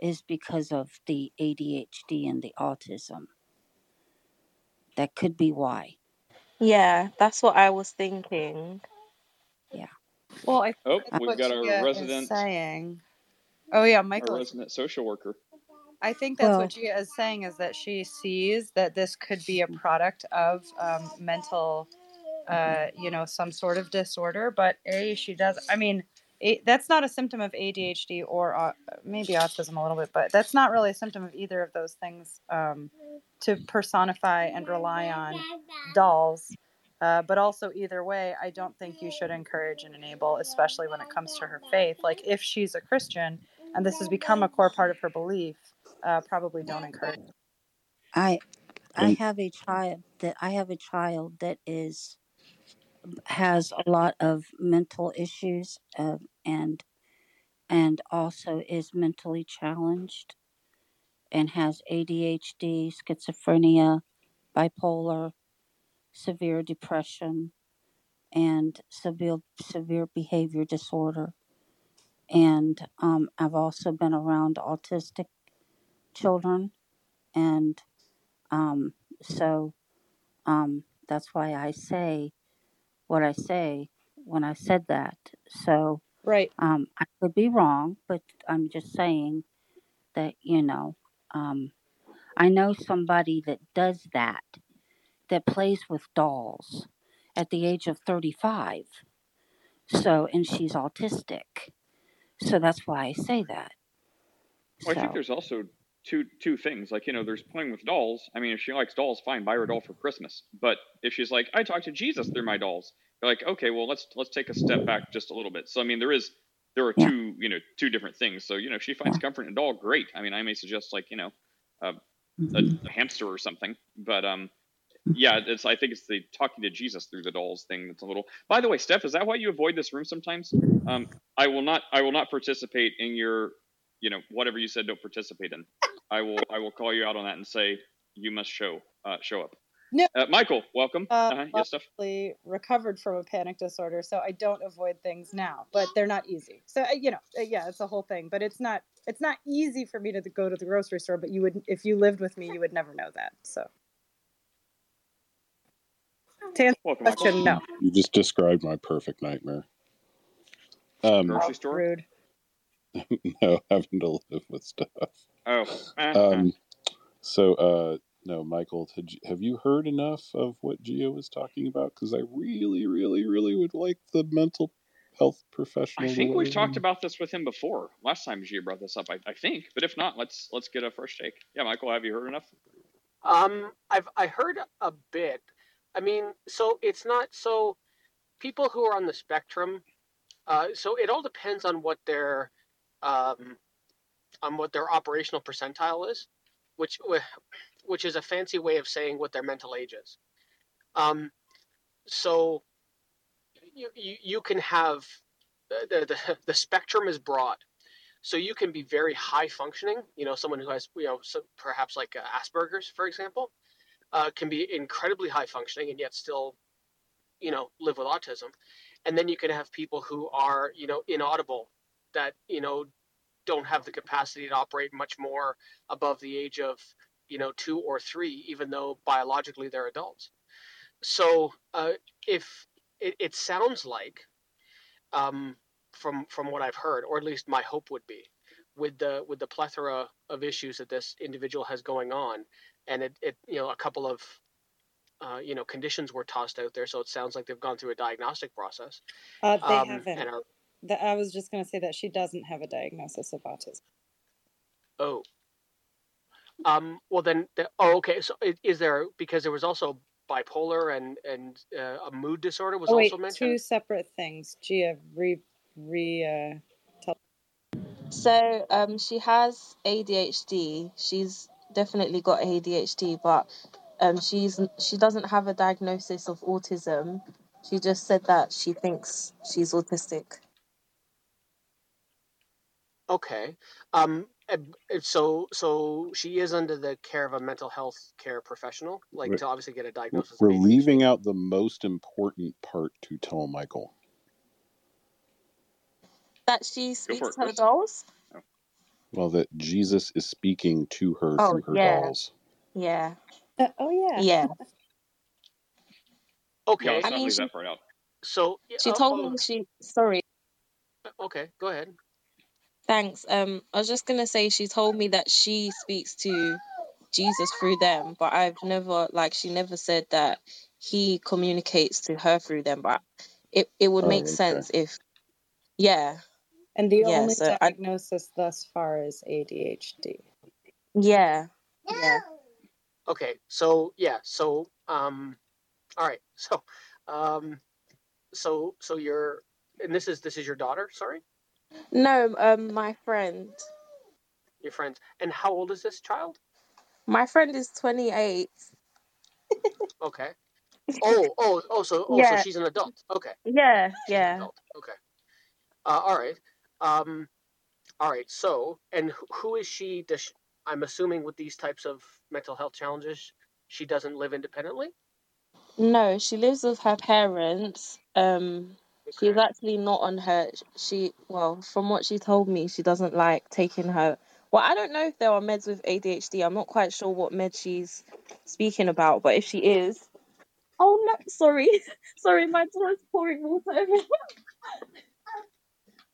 is because of the ADHD and the autism. That could be why. yeah, that's what I was thinking. Yeah. Well, I Oh, think we've what got our Gia is resident, saying. Oh yeah, our Michael. is- resident social worker. I think that's well, what Gia is saying is that she sees that this could be a product of um, mental, uh, you know, some sort of disorder. But a, she does. I mean, a, that's not a symptom of ADHD or uh, maybe autism a little bit, but that's not really a symptom of either of those things. Um, to personify and rely on dolls. Uh, but also, either way, I don't think you should encourage and enable, especially when it comes to her faith. Like, if she's a Christian and this has become a core part of her belief, uh, probably don't encourage. I, I have a child that I have a child that is has a lot of mental issues uh, and and also is mentally challenged and has ADHD, schizophrenia, bipolar, severe depression, and severe severe behavior disorder. And um, I've also been around autistic children, and um, so um, that's why I say what I say when I said that. So right, um, I could be wrong, but I'm just saying that you know um, I know somebody that does that, that plays with dolls at the age of 35. So, and she's autistic. So that's why I say that. Well, so. I think there's also two two things. Like, you know, there's playing with dolls. I mean, if she likes dolls, fine, buy her a doll for Christmas. But if she's like, I talk to Jesus through my dolls, you're like, okay, well, let's let's take a step back just a little bit. So, I mean, there is there are yeah. two you know two different things. So, you know, if she finds yeah. comfort in a doll, great. I mean, I may suggest like, you know, a, a, hamster or something. But um, yeah, it's I think it's the talking to Jesus through the dolls thing that's a little. By the way, Steph, is that why you avoid this room sometimes? Um, I will not I will not participate in your you know whatever you said don't participate in. I will I will call you out on that and say you must show uh, show up. No, uh, Michael, welcome. Uh, uh-huh. Yes, Steph. recovered from a panic disorder, so I don't avoid things now, but they're not easy. So you know, uh, yeah, it's a whole thing, but it's not it's not easy for me to go to the grocery store, but you would if you lived with me, you would never know that. So to answer Welcome, question, no. You just described my perfect nightmare. Um, grocery store. Rude. (laughs) no, having to live with stuff. Oh. um, so, uh, no, Michael, you, have you heard enough of what Gia was talking about? Because I really, really, really would like the mental health professional. I think we've talked about this with him before. Last time Gia brought this up, I, I, think. But if not, let's let's get a first take. Yeah, Michael, have you heard enough? Um, I've I heard a bit. I mean, so it's not so people who are on the spectrum. Uh, so it all depends on what their um, on what their operational percentile is, which which is a fancy way of saying what their mental age is. Um, so you, you, you can have the, the, the spectrum is broad. So you can be very high functioning, you know, someone who has, you know, so perhaps like uh, Asperger's, for example, uh, can be incredibly high functioning and yet still, you know, live with autism. And then you can have people who are, you know, inaudible that, you know, don't have the capacity to operate much more above the age of, you know, two or three, even though biologically they're adults. So uh, if it, it sounds like, um, from from what I've heard, or at least my hope would be, with the with the plethora of issues that this individual has going on, and it, it you know a couple of uh, you know conditions were tossed out there, so it sounds like they've gone through a diagnostic process. Uh, they um, haven't. Are, the, I was just going to say that she doesn't have a diagnosis of autism. Oh. Um, well then, the, oh okay. So is there because there was also bipolar and and uh, a mood disorder was oh, wait, also mentioned. Two separate things. Gia, re re. Uh, tell- so um, she has ADHD. She's definitely got ADHD, but um, she's she doesn't have a diagnosis of autism. She just said that she thinks she's autistic. Okay. Um, so so she is under the care of a mental health care professional, like we're, to obviously get a diagnosis. We're leaving out the most important part to tell Michael. That she speaks to her dolls. Oh. Well, that Jesus is speaking to her oh, through her yeah. dolls. Yeah. Uh, oh yeah. Yeah. okay. I mean, she, So she uh, told me she. Sorry. Okay, go ahead. Thanks. Um, I was just gonna say she told me that she speaks to Jesus through them, but I've never like she never said that he communicates to her through them. But it it would Oh, make okay. sense if yeah And the yeah only so I diagnosis thus far is ADHD. yeah yeah Okay, so yeah, so um, all right, (laughs) so um, so so you're and this is this is your daughter, sorry, no um my friend your friends, and how old is this child? my friend is 28 Okay. Oh oh oh so oh so yeah she's an adult. Okay, yeah she's an yeah adult. Okay. Uh, all right. Um, all right. So, and who is she? Does she, I'm assuming with these types of mental health challenges, she doesn't live independently. no she lives with her parents um she's actually not on her she well from what she told me she doesn't like taking her well I don't know if there are meds with ADHD I'm not quite sure what med she's speaking about but if she is oh no sorry (laughs) sorry my daughter's pouring water over (laughs)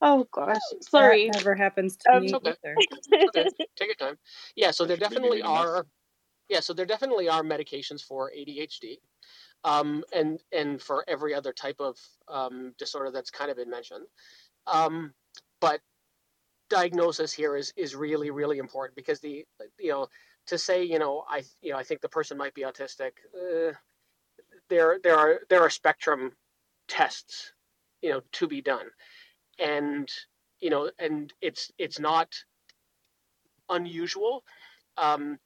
oh gosh That sorry never happens to um me okay. either. It's okay. (laughs) Take your time. Yeah. So there That should maybe definitely leave a mess. are. Yeah. So there definitely are medications for ADHD. Um, and and for every other type of um, disorder that's kind of been mentioned. Um, but diagnosis here is is really really important because the you know to say you know I you know I think the person might be autistic. Uh, there there are there are spectrum tests you know to be done, and you know and it's it's not unusual. Um,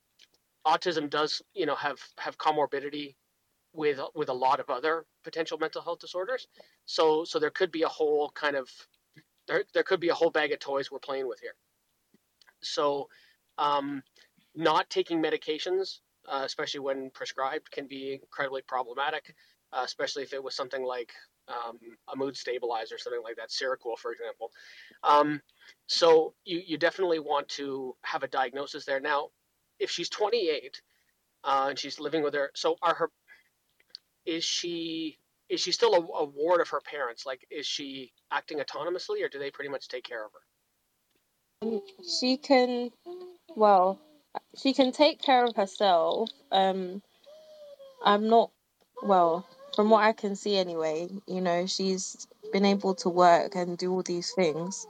autism does you know have have comorbidity with with a lot of other potential mental health disorders. So so there could be a whole kind of there there could be a whole bag of toys we're playing with here. So um, not taking medications, uh, especially when prescribed, can be incredibly problematic, uh, especially if it was something like um, a mood stabilizer, something like that, Seroquel, for example. Um, so you, you definitely want to have a diagnosis there. Now, if she's 28 uh, and she's living with her, so are her is she is she still a, a ward of her parents? Like, is she acting autonomously, or do they pretty much take care of her? she can well she can take care of herself um i'm not well from what i can see anyway you know she's been able to work and do all these things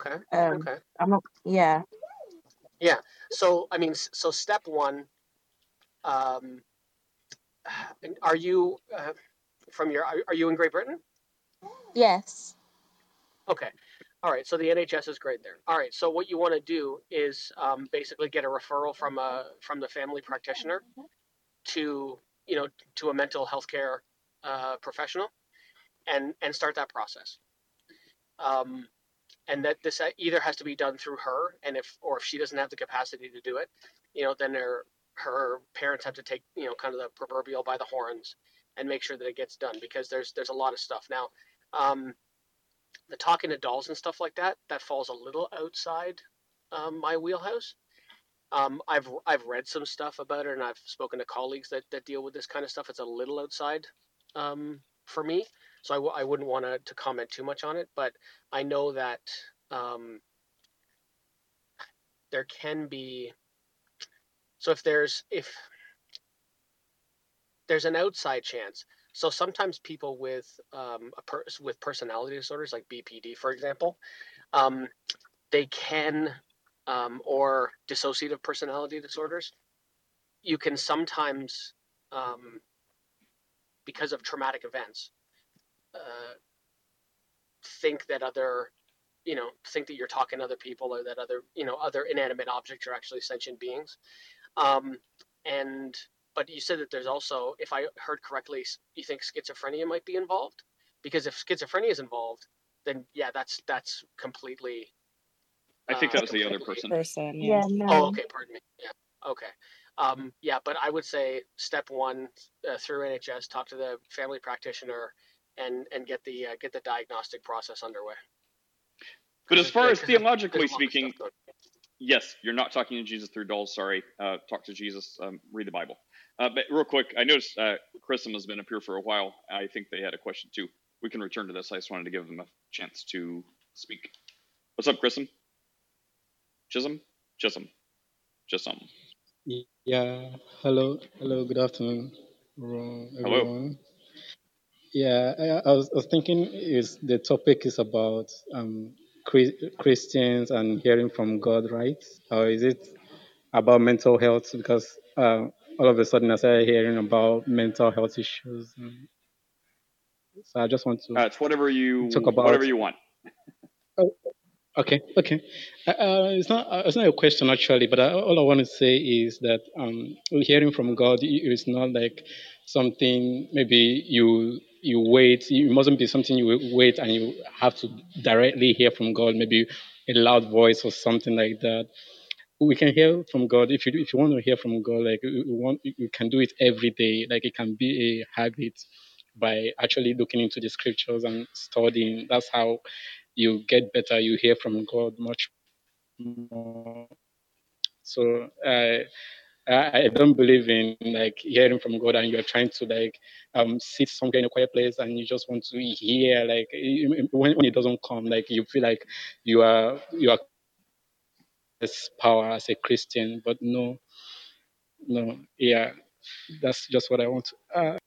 Okay. um Okay. i'm not yeah Yeah. So I mean, so step one. Um, are you uh, from your? Are, are you in Great Britain? yes Okay. All right. So the NHS is great there. All right. So what you want to do is um, basically get a referral from a from the family practitioner to you know to a mental health care uh, professional, and and start that process. Um, and that this either has to be done through her, and if or if she doesn't have the capacity to do it, you know, then her her parents have to take you know kind of the proverbial by the horns and make sure that it gets done because there's there's a lot of stuff now. Um, the talking to dolls and stuff like that that falls a little outside um, my wheelhouse. Um, I've I've read some stuff about it and I've spoken to colleagues that, that deal with this kind of stuff. It's a little outside um, for me, so I w- I wouldn't want to comment too much on it. But I know that um, there can be. So if there's if there's an outside chance. So sometimes people with um, a per- with personality disorders like BPD, for example, um, they can um, or dissociative personality disorders. You can sometimes, um, because of traumatic events, uh, think that other, you know, think that you're talking to other people or that other, you know, other inanimate objects are actually sentient beings. Um, and but you said that there's also, if I heard correctly, you think schizophrenia might be involved, because if schizophrenia is involved, then yeah, that's that's completely. I think that was the other person. Person, yeah yeah. Oh, no okay. Pardon me. Yeah. Okay. Um, yeah, but I would say step one uh, through NHS, talk to the family practitioner, and and get the uh, get the diagnostic process underway. But as far yeah, as 'cause there's- theologically there's a lot of speaking, yes, you're not talking to Jesus through dolls. Sorry, uh, talk to Jesus. Um, read the Bible. Uh, but real quick, I noticed uh, Chrism has been up here for a while. I think they had a question too. We can return to this. I just wanted to give them a chance to speak. What's up, Chrism? Chisholm, Chisholm, Chisholm. Yeah. Hello. Hello. Good afternoon, everyone. Hello. Yeah, I, I, was, I was thinking is the topic is about um, Christians and hearing from God, right? Or is it about mental health? Because uh, all of a sudden I started hearing about mental health issues. So I just want to. Uh, it's whatever you talk about whatever you want. Okay, okay. Uh, uh, it's not uh, it's not a question actually, but I, all I want to say is that um, hearing from God is not like something maybe you you wait. It mustn't be something you wait and you have to directly hear from God. Maybe a loud voice or something like that. We can hear from God if you if you want to hear from God. Like you want, you can do it every day. Like it can be a habit by actually looking into the scriptures and studying. That's how you get better. You hear from God much more. So uh, I don't believe in like hearing from God and you're trying to like um sit somewhere in a quiet place and you just want to hear like when, when it doesn't come like you feel like you are you are this power as a Christian but no no yeah that's just what I want uh,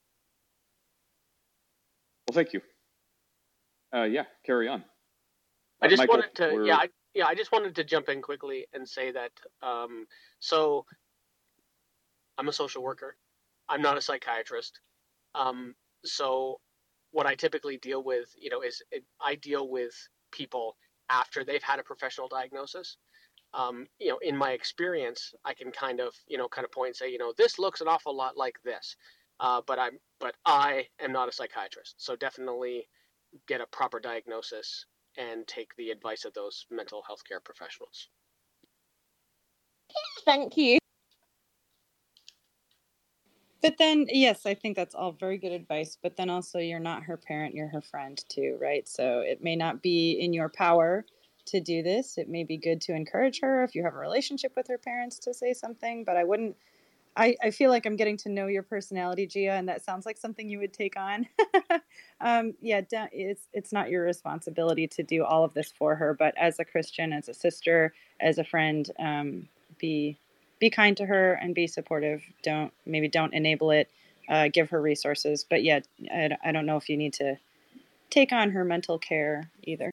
well thank you uh yeah carry on I just Michael, wanted to yeah I, yeah I just wanted to jump in quickly and say that um so I'm a social worker. I'm not a psychiatrist. Um, so what I typically deal with, you know, is it, I deal with people after they've had a professional diagnosis. Um, you know, in my experience, I can kind of, you know, kind of point and say, you know, this looks an awful lot like this. Uh, but I'm, but I am not a psychiatrist. So definitely get a proper diagnosis and take the advice of those mental health care professionals. Thank you. But then, yes, I think that's all very good advice. But then also, you're not her parent, you're her friend too, right? So it may not be in your power to do this. It may be good to encourage her if you have a relationship with her parents to say something, but I wouldn't. I, I feel like I'm getting to know your personality, Gia, and that sounds like something you would take on. (laughs) um, yeah, it's it's not your responsibility to do all of this for her, but as a Christian, as a sister, as a friend, um, be be kind to her and be supportive. Don't maybe don't enable it. Uh, give her resources, but yeah, I, I don't know if you need to take on her mental care either.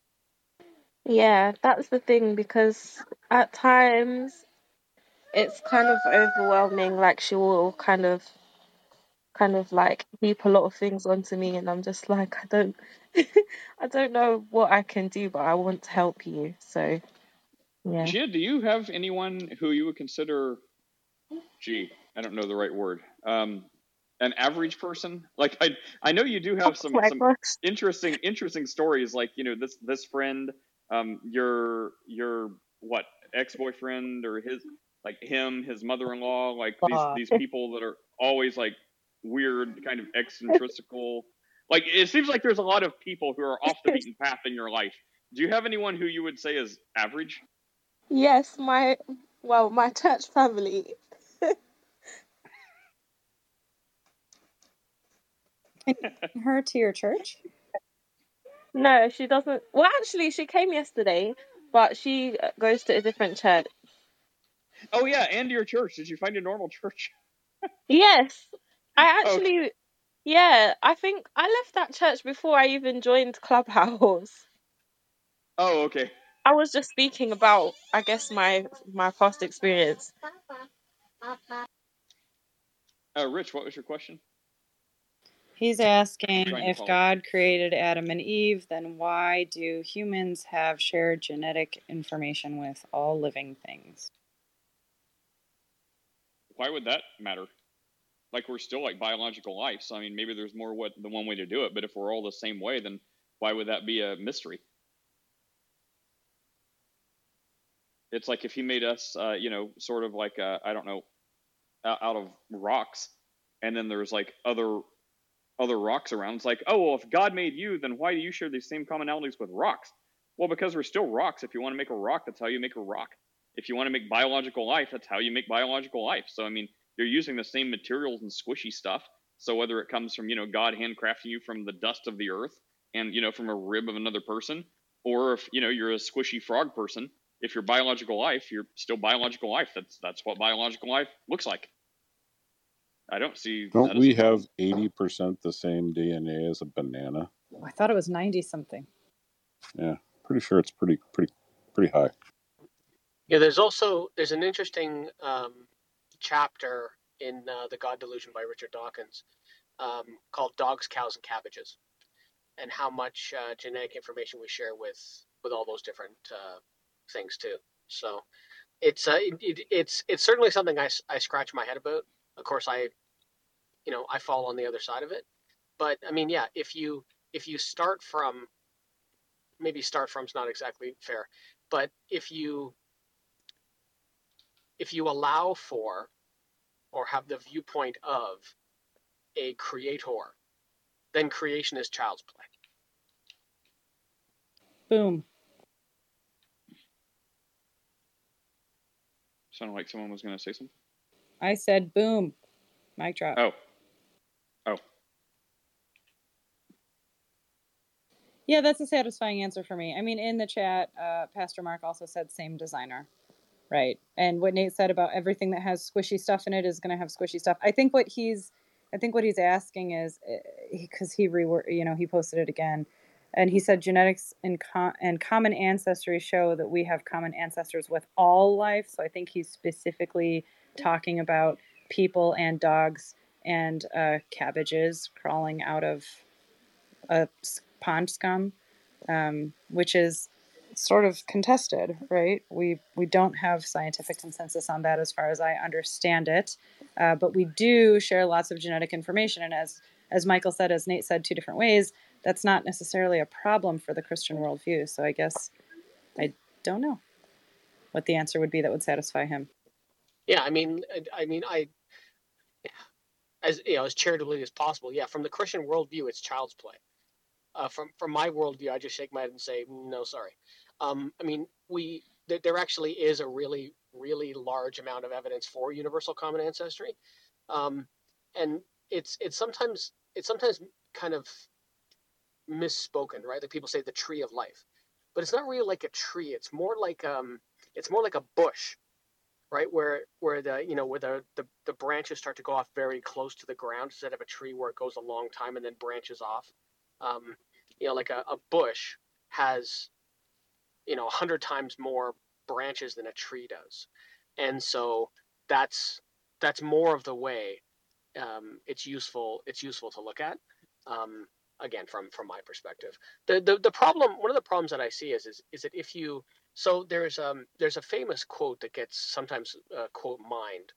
Yeah, that's the thing because at times it's kind of overwhelming. Like she will kind of, kind of like heap a lot of things onto me, and I'm just like, I don't, (laughs) I don't know what I can do, but I want to help you. So yeah. Gia, do you have anyone who you would consider, gee, I don't know the right word, um, an average person? Like I, I know you do have some, some interesting, interesting stories. Like you know this this friend, um, your your what ex boyfriend or his like him, his mother in law, like these uh. these people that are always like weird, kind of eccentrical. (laughs) like it seems like there's a lot of people who are off the beaten (laughs) path in your life. Do you have anyone who you would say is average? Yes, my well, my church family. (laughs) her to your church? No, she doesn't. Well, actually, she came yesterday, but she goes to a different church. Oh yeah, and your church. Did you find a normal church? yes, I (laughs) actually. Okay. Yeah, I think I left that church before I even joined Clubhouse. Oh, okay. I was just speaking about, I guess, my my past experience. Uh, Rich, what was your question? He's asking if God created Adam and Eve, then why do humans have shared genetic information with all living things? Why would that matter? Like we're still like biological life, so I mean maybe there's more what the one way to do it, but if we're all the same way, then why would that be a mystery? It's like if he made us, uh, you know, sort of like uh, I don't know, out of rocks, and then there's like other other rocks around. It's like, oh well, if God made you, then why do you share these same commonalities with rocks? Well, because we're still rocks. If you want to make a rock, that's how you make a rock. If you want to make biological life, that's how you make biological life. So I mean, you're using the same materials and squishy stuff. So whether it comes from you know God handcrafting you from the dust of the earth and you know from a rib of another person, or if you know you're a squishy frog person, if you're biological life, you're still biological life. That's that's what biological life looks like. I don't see. Don't we have eighty percent the same DNA as a banana? Oh, I thought it was ninety something. Yeah, pretty sure it's pretty pretty pretty high. Yeah, there's also there's an interesting um, chapter in uh, the God Delusion by Richard Dawkins um, called "Dogs, Cows, and Cabbages," and how much uh, genetic information we share with with all those different uh, things too. So it's uh, it, it's it's certainly something I, I scratch my head about. Of course, I you know I fall on the other side of it, but I mean, yeah, if you if you start from maybe start from is not exactly fair, but if you if you allow for or have the viewpoint of a creator, then creation is child's play. Boom. Sounded like someone was going to say something. I said boom. Mic drop. Oh. Oh. Yeah, that's a satisfying answer for me. I mean, in the chat, uh, Pastor Mark also said same designer, right? And what Nate said about everything that has squishy stuff in it is going to have squishy stuff. I think what he's, I think what he's asking is, because eh, he reword, you know, he posted it again, and he said genetics and, com- and common ancestry show that we have common ancestors with all life. So I think he's specifically talking about people and dogs and uh, cabbages crawling out of a pond scum, um, which is sort of contested, right? We we don't have scientific consensus on that, as far as I understand it, uh, but we do share lots of genetic information, and as as Michael said, as Nate said, two different ways. That's not necessarily a problem for the Christian worldview. So I guess I don't know what the answer would be that would satisfy him. Yeah, I mean, I, I mean, I as you know, as charitably as possible. Yeah, from the Christian worldview, it's child's play. Uh, from from my worldview, I just shake my head and say, no, sorry. Um, I mean, we th- there actually is a really really large amount of evidence for universal common ancestry, um, and it's it's sometimes it's sometimes kind of misspoken, right? Like people say the tree of life, but it's not really like a tree. It's more like um, it's more like a bush, right? Where where the you know where the, the the branches start to go off very close to the ground instead of a tree where it goes a long time and then branches off. Um, you know, like a, a bush has you know a hundred times more branches than a tree does, and so that's that's more of the way um, it's useful it's useful to look at. Um, again, from from my perspective, the, the the problem one of the problems that I see is is is that if you so there's um there's a famous quote that gets sometimes uh, quote mined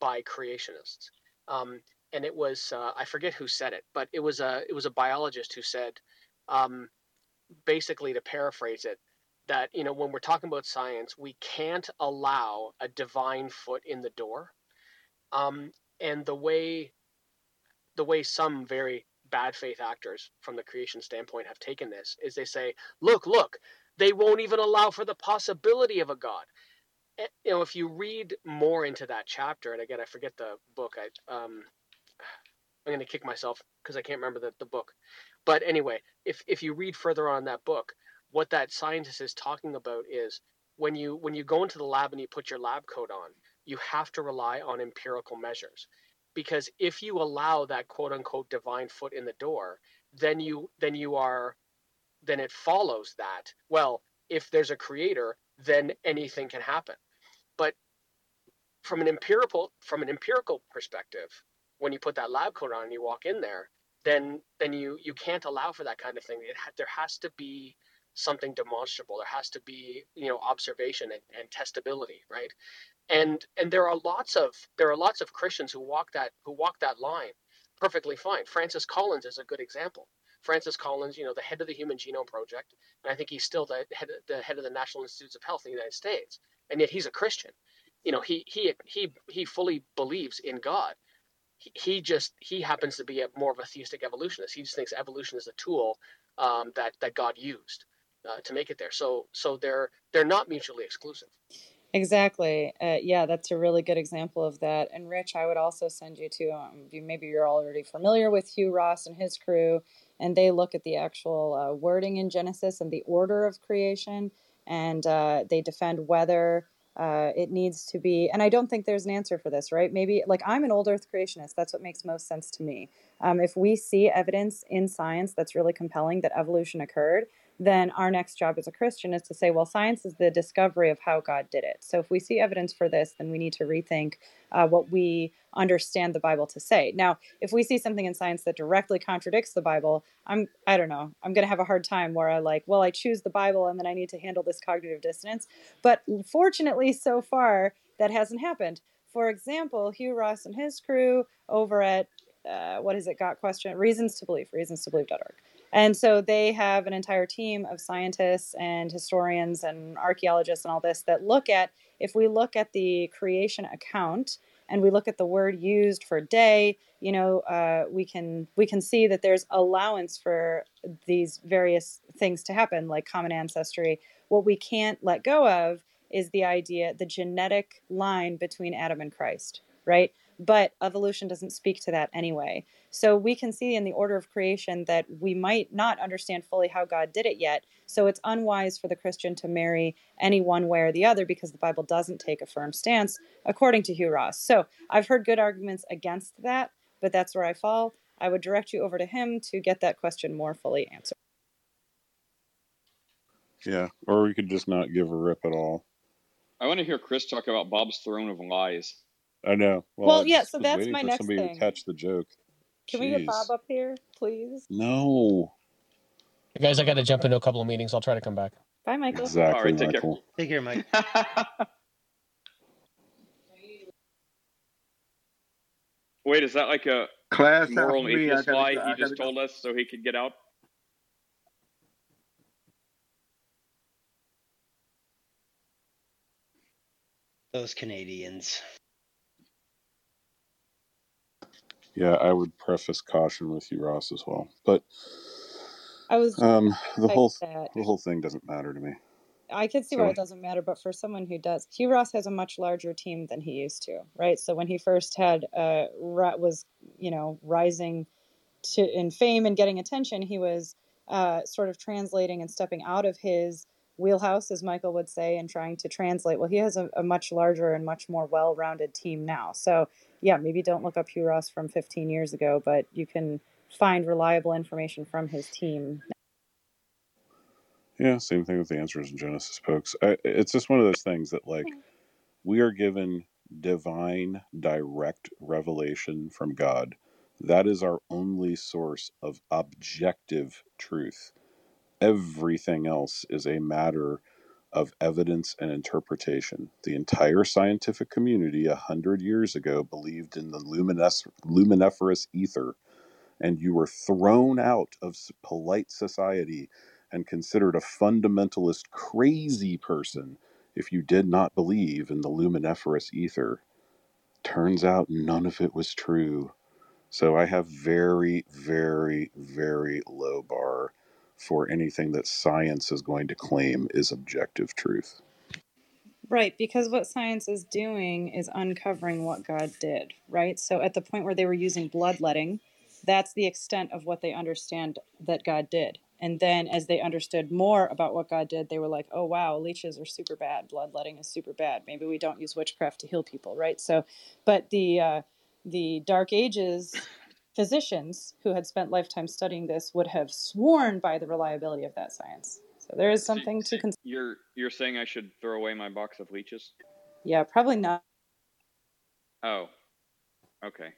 by creationists, um, and it was uh, I forget who said it, but it was a it was a biologist who said, um, basically to paraphrase it, that you know when we're talking about science, we can't allow a divine foot in the door, um, and the way the way some very bad faith actors from the creation standpoint have taken this is they say, look, look, they won't even allow for the possibility of a God. And, eh, you know, if you read more into that chapter, and again, I forget the book. I um, (sighs) I'm going to kick myself because I can't remember the, the book. But anyway, if if you read further on that book, what that scientist is talking about is when you when you go into the lab and you put your lab coat on, you have to rely on empirical measures. Because if you allow that quote unquote divine foot in the door then you then you are then it follows that well if there's a creator then anything can happen. But from an empirical from an empirical perspective when you put that lab coat on and you walk in there then then you you can't allow for that kind of thing. It ha- there has to be something demonstrable there has to be you know observation and, and testability right and and there are lots of there are lots of Christians who walk that who walk that line perfectly fine. Francis Collins is a good example. Francis Collins, you know, the head of the Human Genome Project, and I think he's still the head the head of the National Institutes of Health in the United States, and yet he's a Christian. You know, he he he he fully believes in God. He, just he happens to be a more of a theistic evolutionist. He just thinks evolution is a tool um, that that God used uh, to make it there. So so they're they're not mutually exclusive. Exactly. Uh, yeah, that's a really good example of that. And Rich, I would also send you to um, maybe you're already familiar with Hugh Ross and his crew, and they look at the actual uh, wording in Genesis and the order of creation. and uh, they defend whether uh, it needs to be, and I don't think there's an answer for this, right? Maybe, like, I'm an old Earth creationist. That's what makes most sense to me. Um, if we see evidence in science that's really compelling that evolution occurred, then our next job as a Christian is to say, well, science is the discovery of how God did it. So if we see evidence for this, then we need to rethink uh, what we understand the Bible to say. Now, if we see something in science that directly contradicts the Bible, I'm I don't know, I'm going to have a hard time where I like, well, I choose the Bible and then I need to handle this cognitive dissonance. But fortunately, so far that hasn't happened. For example, Hugh Ross and his crew over at uh, what is it? Got question reasons to believe, reasons to believe.org and so they have an entire team of scientists and historians and archaeologists and all this that look at if we look at the creation account and we look at the word used for day, you know, uh, we can we can see that there's allowance for these various things to happen, like common ancestry. What we can't let go of is the idea, the genetic line between Adam and Christ, right? But evolution doesn't speak to that anyway. So we can see in the order of creation that we might not understand fully how God did it yet. So it's unwise for the Christian to marry any one way or the other because the Bible doesn't take a firm stance, according to Hugh Ross. So I've heard good arguments against that, but that's where I fall. I would direct you over to him to get that question more fully answered. Yeah, or we could just not give a rip at all. I want to hear Chris talk about Bob's throne of lies. I know. Well, well yeah, so that's my next somebody thing. to catch the joke. Can we get Bob up here, please? No. Hey guys, I got to jump into a couple of meetings. I'll try to come back. Bye, Michael. Exactly, All right, take care. Take care, Mike. (laughs) Wait, is that like a Class moral for me. Atheist gotta lie he just gotta go. told us so he could get out? Those Canadians. Yeah, I would preface caution with Hugh Ross, as well. But I was um, the whole that. the whole thing doesn't matter to me. I can see why it doesn't matter, but for someone who does, Hugh Ross has a much larger team than he used to, right? So when he first had uh was you know rising to in fame and getting attention, he was uh, sort of translating and stepping out of his wheelhouse, as Michael would say, and trying to translate. Well, he has a, a much larger and much more well-rounded team now. So yeah, maybe don't look up Hugh Ross from 15 years ago, but you can find reliable information from his team yeah, same thing with the answers in Genesis, folks. I, it's just one of those things that like hmm. we are given divine direct revelation from God. That is our only source of objective truth. Everything else is a matter of evidence and interpretation. The entire scientific community a hundred years ago believed in the luminiferous ether, and you were thrown out of polite society and considered a fundamentalist crazy person if you did not believe in the luminiferous ether. Turns out none of it was true. So I have very, very, very low bar for anything that science is going to claim is objective truth. Right, because what science is doing is uncovering what God did, right? So at the point where they were using bloodletting, that's the extent of what they understand that God did. And then as they understood more about what God did, they were like, oh, wow, leeches are super bad. Bloodletting is super bad. Maybe we don't use witchcraft to heal people, right? So, but the, uh, the Dark Ages physicians who had spent lifetime studying this would have sworn by the reliability of that science. So there is something to consider. You're you're saying I should throw away my box of leeches? Yeah, probably not. Oh, okay.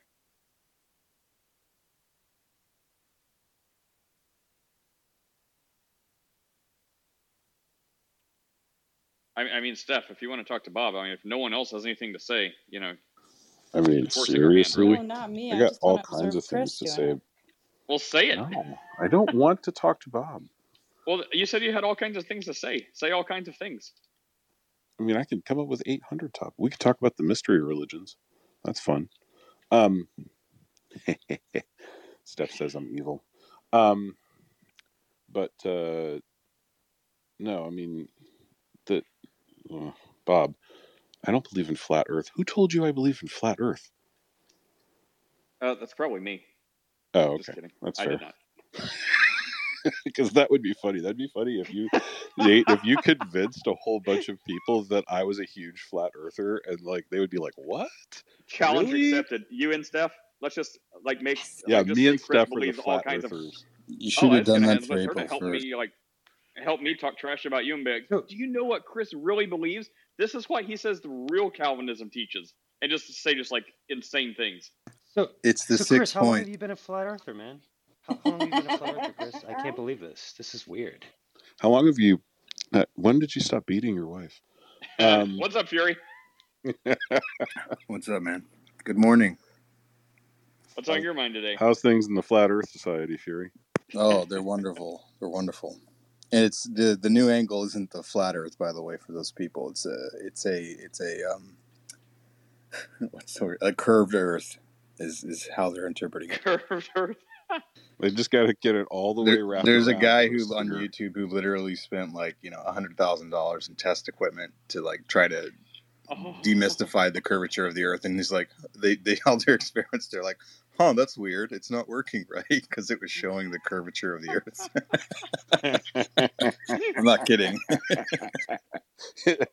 I, I mean, Steph, if you want to talk to Bob, I mean, if no one else has anything to say, you know, I mean, Forcing your hand, seriously, No, not me. I I got just all kinds of things to say. it. well, say it. No, I don't (laughs) want to talk to Bob. Well, you said you had all kinds of things to say. Say all kinds of things. I mean, I can come up with 800 top. We could talk about the mystery religions. That's fun. Um, (laughs) Steph says I'm evil. Um, but uh, no, I mean, the uh, Bob, I don't believe in flat Earth. Who told you I believe in flat Earth? Uh, that's probably me. Oh, Just okay, kidding. that's I fair. did not. (laughs) because that would be funny. That'd be funny if you, Nate, if you convinced a whole bunch of people that I was a huge flat earther, and like they would be like, "What? Challenge Really? accepted. You and Steph. Let's just like make. Yeah, like, me and Steph were the believe all flat kinds of. earthers. You Oh, should have done that for April to help me like help me talk trash about you and be like, do you know what Chris really believes? This is what he says the real Calvinism teaches, and just to say just like insane things. So It's the so sixth Chris, how long have you been a flat earther, man? How, how long have you been a flat earther, Chris? I can't believe this. This is weird. How long have you? Uh, when did you stop beating your wife? Um, (laughs) What's up, Fury? (laughs) What's up, man? Good morning. What's on your mind today? how's things in the Flat Earth Society, Fury? Oh, they're wonderful. They're wonderful. And it's the the new angle isn't the flat Earth, by the way, for those people. It's a it's a it's a um (laughs) what's the word? A curved Earth is is how they're interpreting it. Curved Earth. (laughs) They just got to get it all the way around. wrapped. there's a guy for who on cigar. YouTube who literally spent like you know a hundred thousand dollars in test equipment to like try to Oh. demystify the curvature of the Earth, and he's like, they they (laughs) all their experiments. They're like, huh, that's weird. It's not working (laughs) right because it was showing the curvature of the Earth. (laughs) (laughs) I'm not kidding.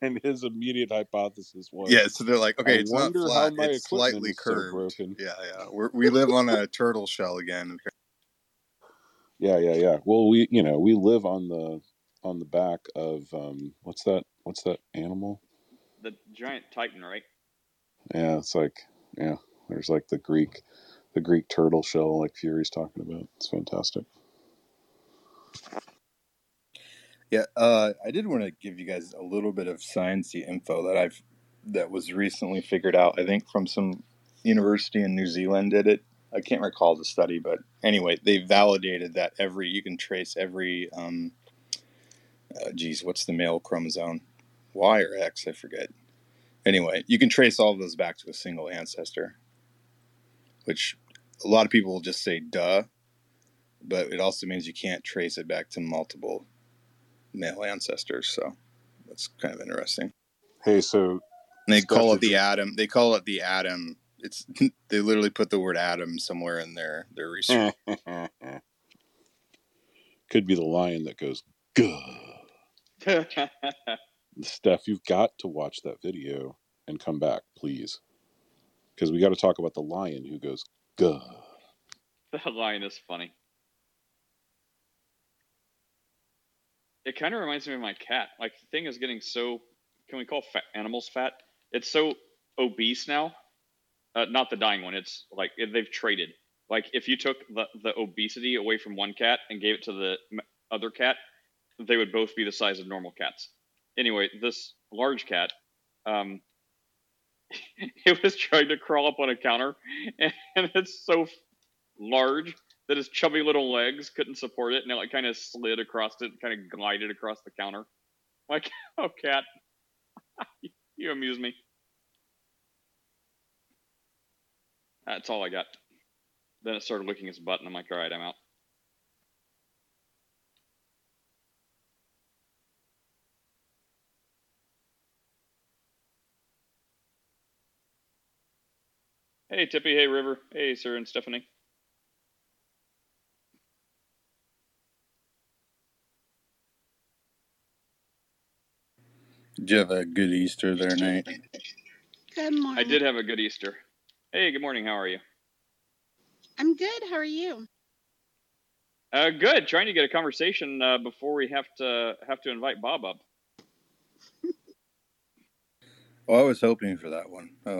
and his immediate hypothesis was, Yeah, so they're like, okay, I it's not flat, it's slightly is so curved. broken. Yeah, yeah. We're, we live on a turtle shell again. Yeah, yeah, yeah. Well, we, you know, we live on the on the back of um, what's that? What's that animal? The giant Titan, right? Yeah, it's like, yeah, there's like the Greek, the Greek turtle shell, like Fury's talking about. It's fantastic. Yeah, uh, I did want to give you guys a little bit of sciencey info that I've that was recently figured out. I think from some university in New Zealand did it. I can't recall the study, but anyway, they validated that every you can trace every um, uh, geez, what's the male chromosome? Y or X? I forget. Anyway, you can trace all of those back to a single ancestor, which a lot of people will just say "duh," but it also means you can't trace it back to multiple male ancestors. So that's kind of interesting. Hey, so And they call it the atom. They call it the atom. It's (laughs) they literally put the word atom somewhere in their their research. (laughs) could be the lion that goes, "Gah." (laughs) Steph, you've got to watch that video and come back, please, because we got to talk about the lion who goes, "Gah." (laughs) The lion is funny. It kind of reminds me of my cat. Like the thing is getting so. Can we call fat animals fat? It's so obese now. Uh, not the dying one. It's like they've traded. Like if you took the the obesity away from one cat and gave it to the other cat, they would both be the size of normal cats. Anyway, this large cat, um, (laughs) it was trying to crawl up on a counter, (laughs) and it's so large that his chubby little legs couldn't support it, and it like kind of slid across it, kind of glided across the counter. (laughs) Like, oh, cat, you amuse me. That's all I got. Then it started licking his butt, and I'm like, all right, I'm out. Hey, Tippy. Hey, River. Hey, Sir and Stephanie. Did you have a good Easter there, Nate? Good morning. I did have a good Easter. Hey, good morning. How are you? I'm good. How are you? Uh, good. Trying to get a conversation uh, before we have to have to invite Bob up. Well, I was hoping for that one. Oh.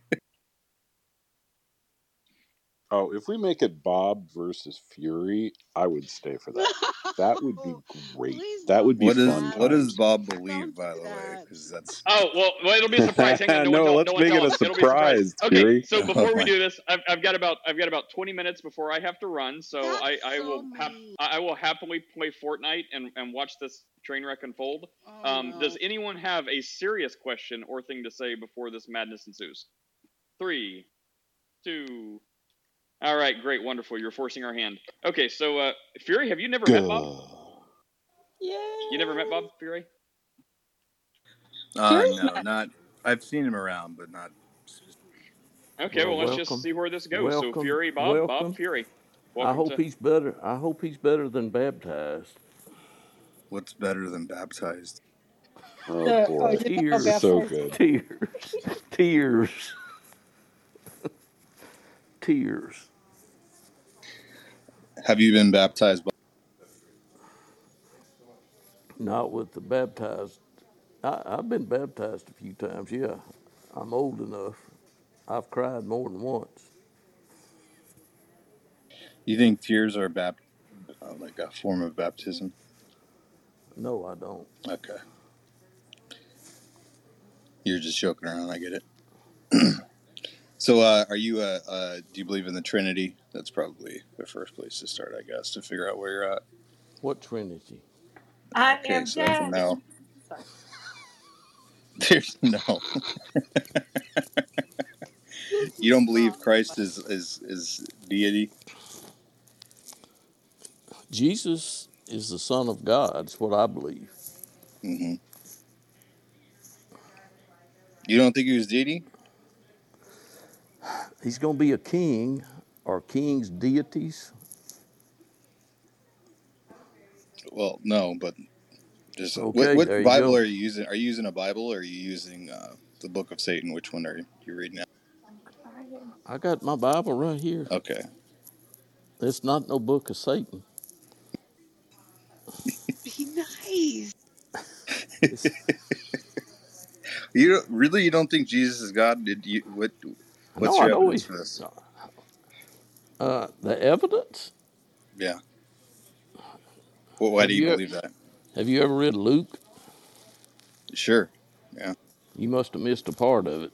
Oh, if we make it Bob versus Fury, I would stay for that. That would be (laughs) great. That would be What does fun. what does. Bob believe, by the way? Because that's Oh well, well it'll be a surprise. Hang on, no, (laughs) No, one let's no make it a us. A surprise. surprise, Okay, Fury. so (laughs) before we do this, I've, I've got about I've got about 20 minutes before I have to run. So I, I will hap- I I will happily play Fortnite and, and watch this train wreck unfold. Oh, um, Does anyone have a serious question or thing to say before this madness ensues? Three, two. All right, great, wonderful. You're forcing our hand. Okay, so uh, Fury, have you never met Bob? Yeah. You never met Bob Fury? uh, no, not. I've seen him around, but not. Okay, well, Well, let's just see where this goes. So Fury, Bob, Welcome. Bob Fury. I hope to- he's better. I hope he's better than baptized. What's better than baptized? Oh The- boy, oh, you know tears, so good. Tears, tears, (laughs) tears. Have you been baptized? By- Not with the baptized. I, I've been baptized a few times. Yeah, I'm old enough. I've cried more than once. you think tears are bap- uh, like a form of baptism? No, I don't. Okay. You're just joking around. I get it. (clears throat) so, uh, are you? Uh, uh, do you believe in the Trinity? That's probably the first place to start, I guess, to figure out where you're at. What Trinity? I Okay, am so for dead. now, there's no. (laughs) you don't believe Christ is is is deity? Jesus is the Son of God. That's what I believe. Mm-hmm. You don't think he was deity? He's going to be a king. Are kings deities? Well, no, but just Okay, what, what Bible go. are you using? Are you using a Bible or are you using uh, the Book of Satan? Which one are you reading? Now? I got my Bible right here. Okay. It's not no book of Satan. (laughs) Be nice. (laughs) You really you don't think Jesus is God? Did you what? What's no, I your know evidence he's. for this? Uh, the evidence. Yeah. Well, why Have do you you- believe that? Have you ever read Luke? Sure. Yeah. You must have missed a part of it.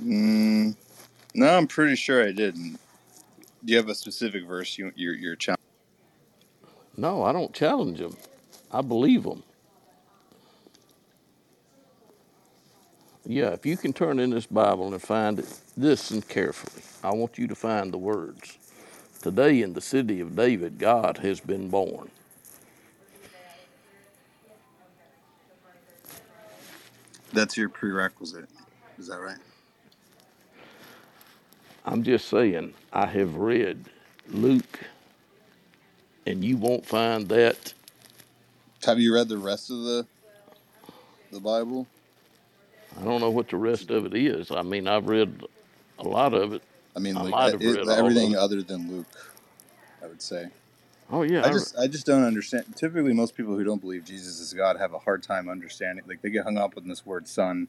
Mm, no, I'm pretty sure I didn't. Do you have a specific verse you you're you're challenging? No, I don't challenge them. I believe them. Yeah, if you can turn in this Bible and find it, listen carefully. I want you to find the words. Today in the city of David, God has been born. That's your prerequisite. Is that right? I'm just saying, I have read Luke, and you won't find that. Have you read the rest of the the Bible? I don't know what the rest of it is. I mean, I've read a lot of it. I mean, I like it- everything other than Luke. I would say. Oh yeah, I I- just I just don't understand. Typically, most people who don't believe Jesus is God have a hard time understanding. Like they get hung up on this word "son"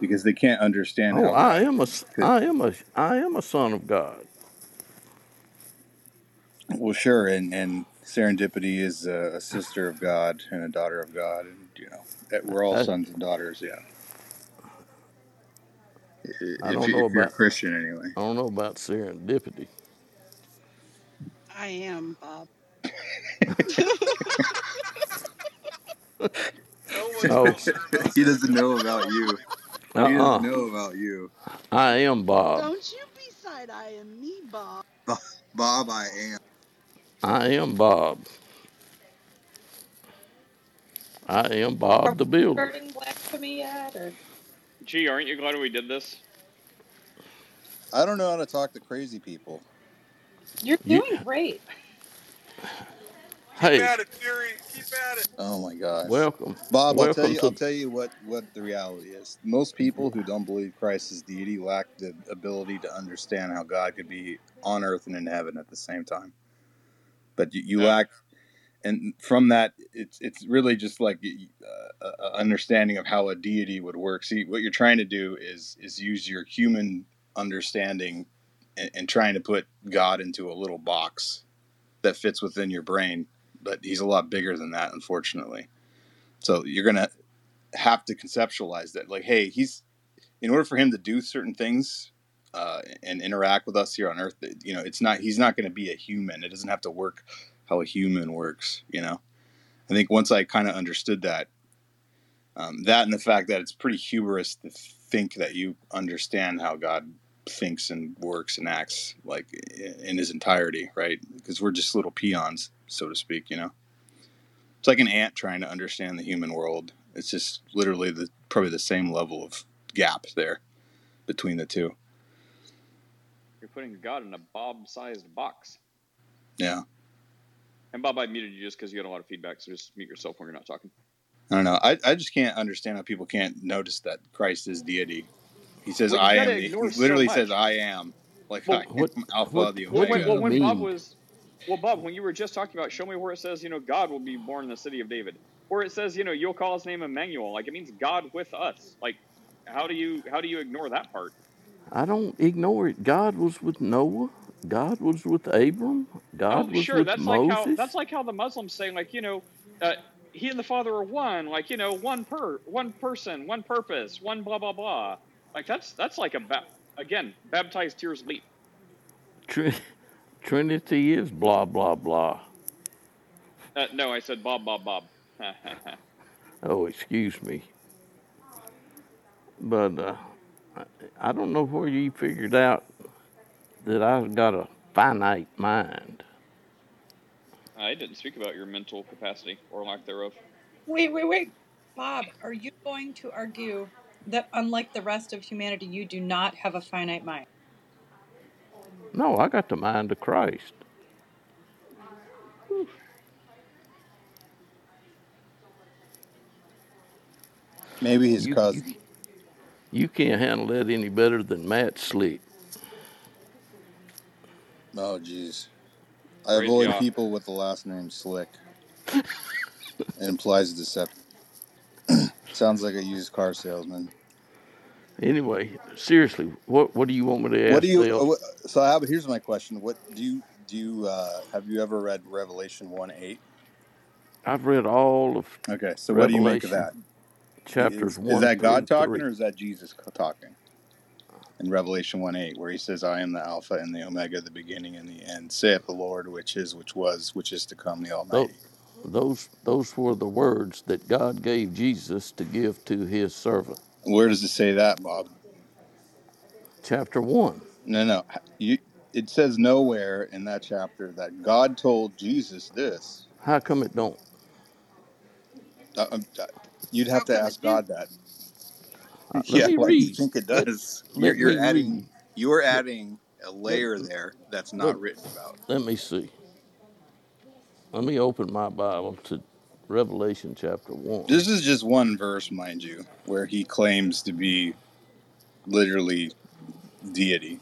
because they can't understand. Oh, how I am a, s- I am a, I am a son of God. Well, sure, and and serendipity is a, a sister of God and a daughter of God, and you know that we're all sons and daughters. Yeah. If, I don't you, know if you're a about Christian, anyway. I don't know about serendipity. I am, Bob. Oh, he doesn't know about you. He uh-uh. doesn't know about you, I am Bob. Don't you be side eyeing me, Bob. Bob. I am. I am Bob. I am Bob the Builder. Burning blasphemy yet? Or? Gee, aren't you glad we did this? I don't know how to talk to crazy people. You're You- doing great. Hey, it, Fury. Keep at it. Oh my gosh. welcome. Bob, I'll tell Welcome you. to- I'll tell you what what the reality is. Most people who don't believe Christ is deity lack the ability to understand how God could be on earth and in heaven at the same time. But you, you Yeah. lack, and from that, it's it's really just like uh, a understanding of how a deity would work. See, what you're trying to do is is use your human understanding and, and trying to put God into a little box that fits within your brain. But he's a lot bigger than that, unfortunately. So you're gonna have to conceptualize that, like, hey, he's in order for him to do certain things uh, and interact with us here on Earth. You know, it's not he's not going to be a human. It doesn't have to work how a human works. You know, I think once I kind of understood that, um, that and the fact that it's pretty hubris to think that you understand how God thinks and works and acts like in his entirety, right? Because we're just little peons, so to speak. You know. It's like an ant trying to understand the human world. It's just literally the probably the same level of gap there between the two. You're putting God in a Bob-sized box. Yeah. And Bob, I muted you just because you got a lot of feedback. So just mute yourself when you're not talking. I don't know. I, I just can't understand how people can't notice that Christ is deity. He says, Well, "I am." the- He literally so says, "I am." Like Well, I am what- Alpha, what- the Well, Omega. when, well, when mean? Bob was, well, Bob, when you were just talking about, show me where it says, you know, God will be born in the city of David, where it says, you know, you'll call his name Emmanuel, like it means God with us. Like, how do you how do you ignore that part? I don't ignore it. God was with Noah. God was with Abram. God oh, was sure, with that's Moses. like how that's like how the Muslims say, like, you know, uh, he and the Father are one, like, you know, one per one person, one purpose, one blah blah blah. Like that's that's like a ba- again baptized tears leap. Trin- Trinity is blah blah blah. Uh, no, I said Bob Bob Bob. (laughs) Oh, excuse me. But uh, I- I don't know where you figured out that I've got a finite mind. Uh, I didn't speak about your mental capacity or lack thereof. Wait, wait, wait. Bob, are you going to argue that unlike the rest of humanity, you do not have a finite mind? No, I got the mind of Christ. Maybe his You, cousin. you, you can't handle that any better than Matt Slick. Oh, jeez. I Praise avoid God. people with the last name Slick. it implies deception. (clears throat) Sounds like a used car salesman. Anyway, seriously, what what do you want me to ask What do you? Dale? So I have. Here's my question. What do you do? You uh, have you ever read Revelation one eight? I've read all of Okay, so what do you make of that? chapters Is, one is that God talking three. or is that Jesus talking? In Revelation 1 8, where he says, I am the Alpha and the Omega, the beginning and the end, saith the Lord, which is, which was, which is to come, the Almighty. Those those were the words that God gave Jesus to give to his servant. Where does it say that, Bob? Chapter one. No, no. You, it says nowhere in that chapter that God told Jesus this. How come it don't? Uh, um, uh, you'd have to ask? God that. Uh, Yeah, me why do you think it Let, does? You're, let you're adding, read. you're adding a let, layer there that's let, not written about. let me see. Let me open my Bible to Revelation chapter one. This is just one verse, mind you, where he claims to be literally deity.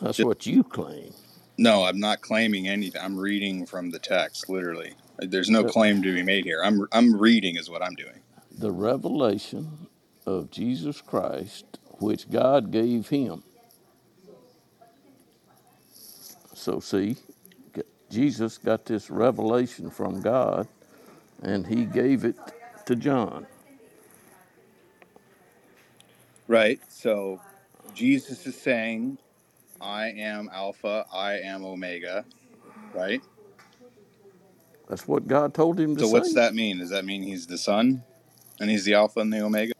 That's Just, what you claim. no, I'm not claiming anything. I'm reading from the text, literally. There's no claim to be made here. I'm I'm reading is what I'm doing. the revelation of Jesus Christ, which God gave him. So, see, Jesus got this revelation from God, and he gave it to John. Right. So Jesus is saying, I am Alpha, I am Omega, right? That's what God told him to say. So what's that mean? Does that mean he's the Son and he's the Alpha and the Omega?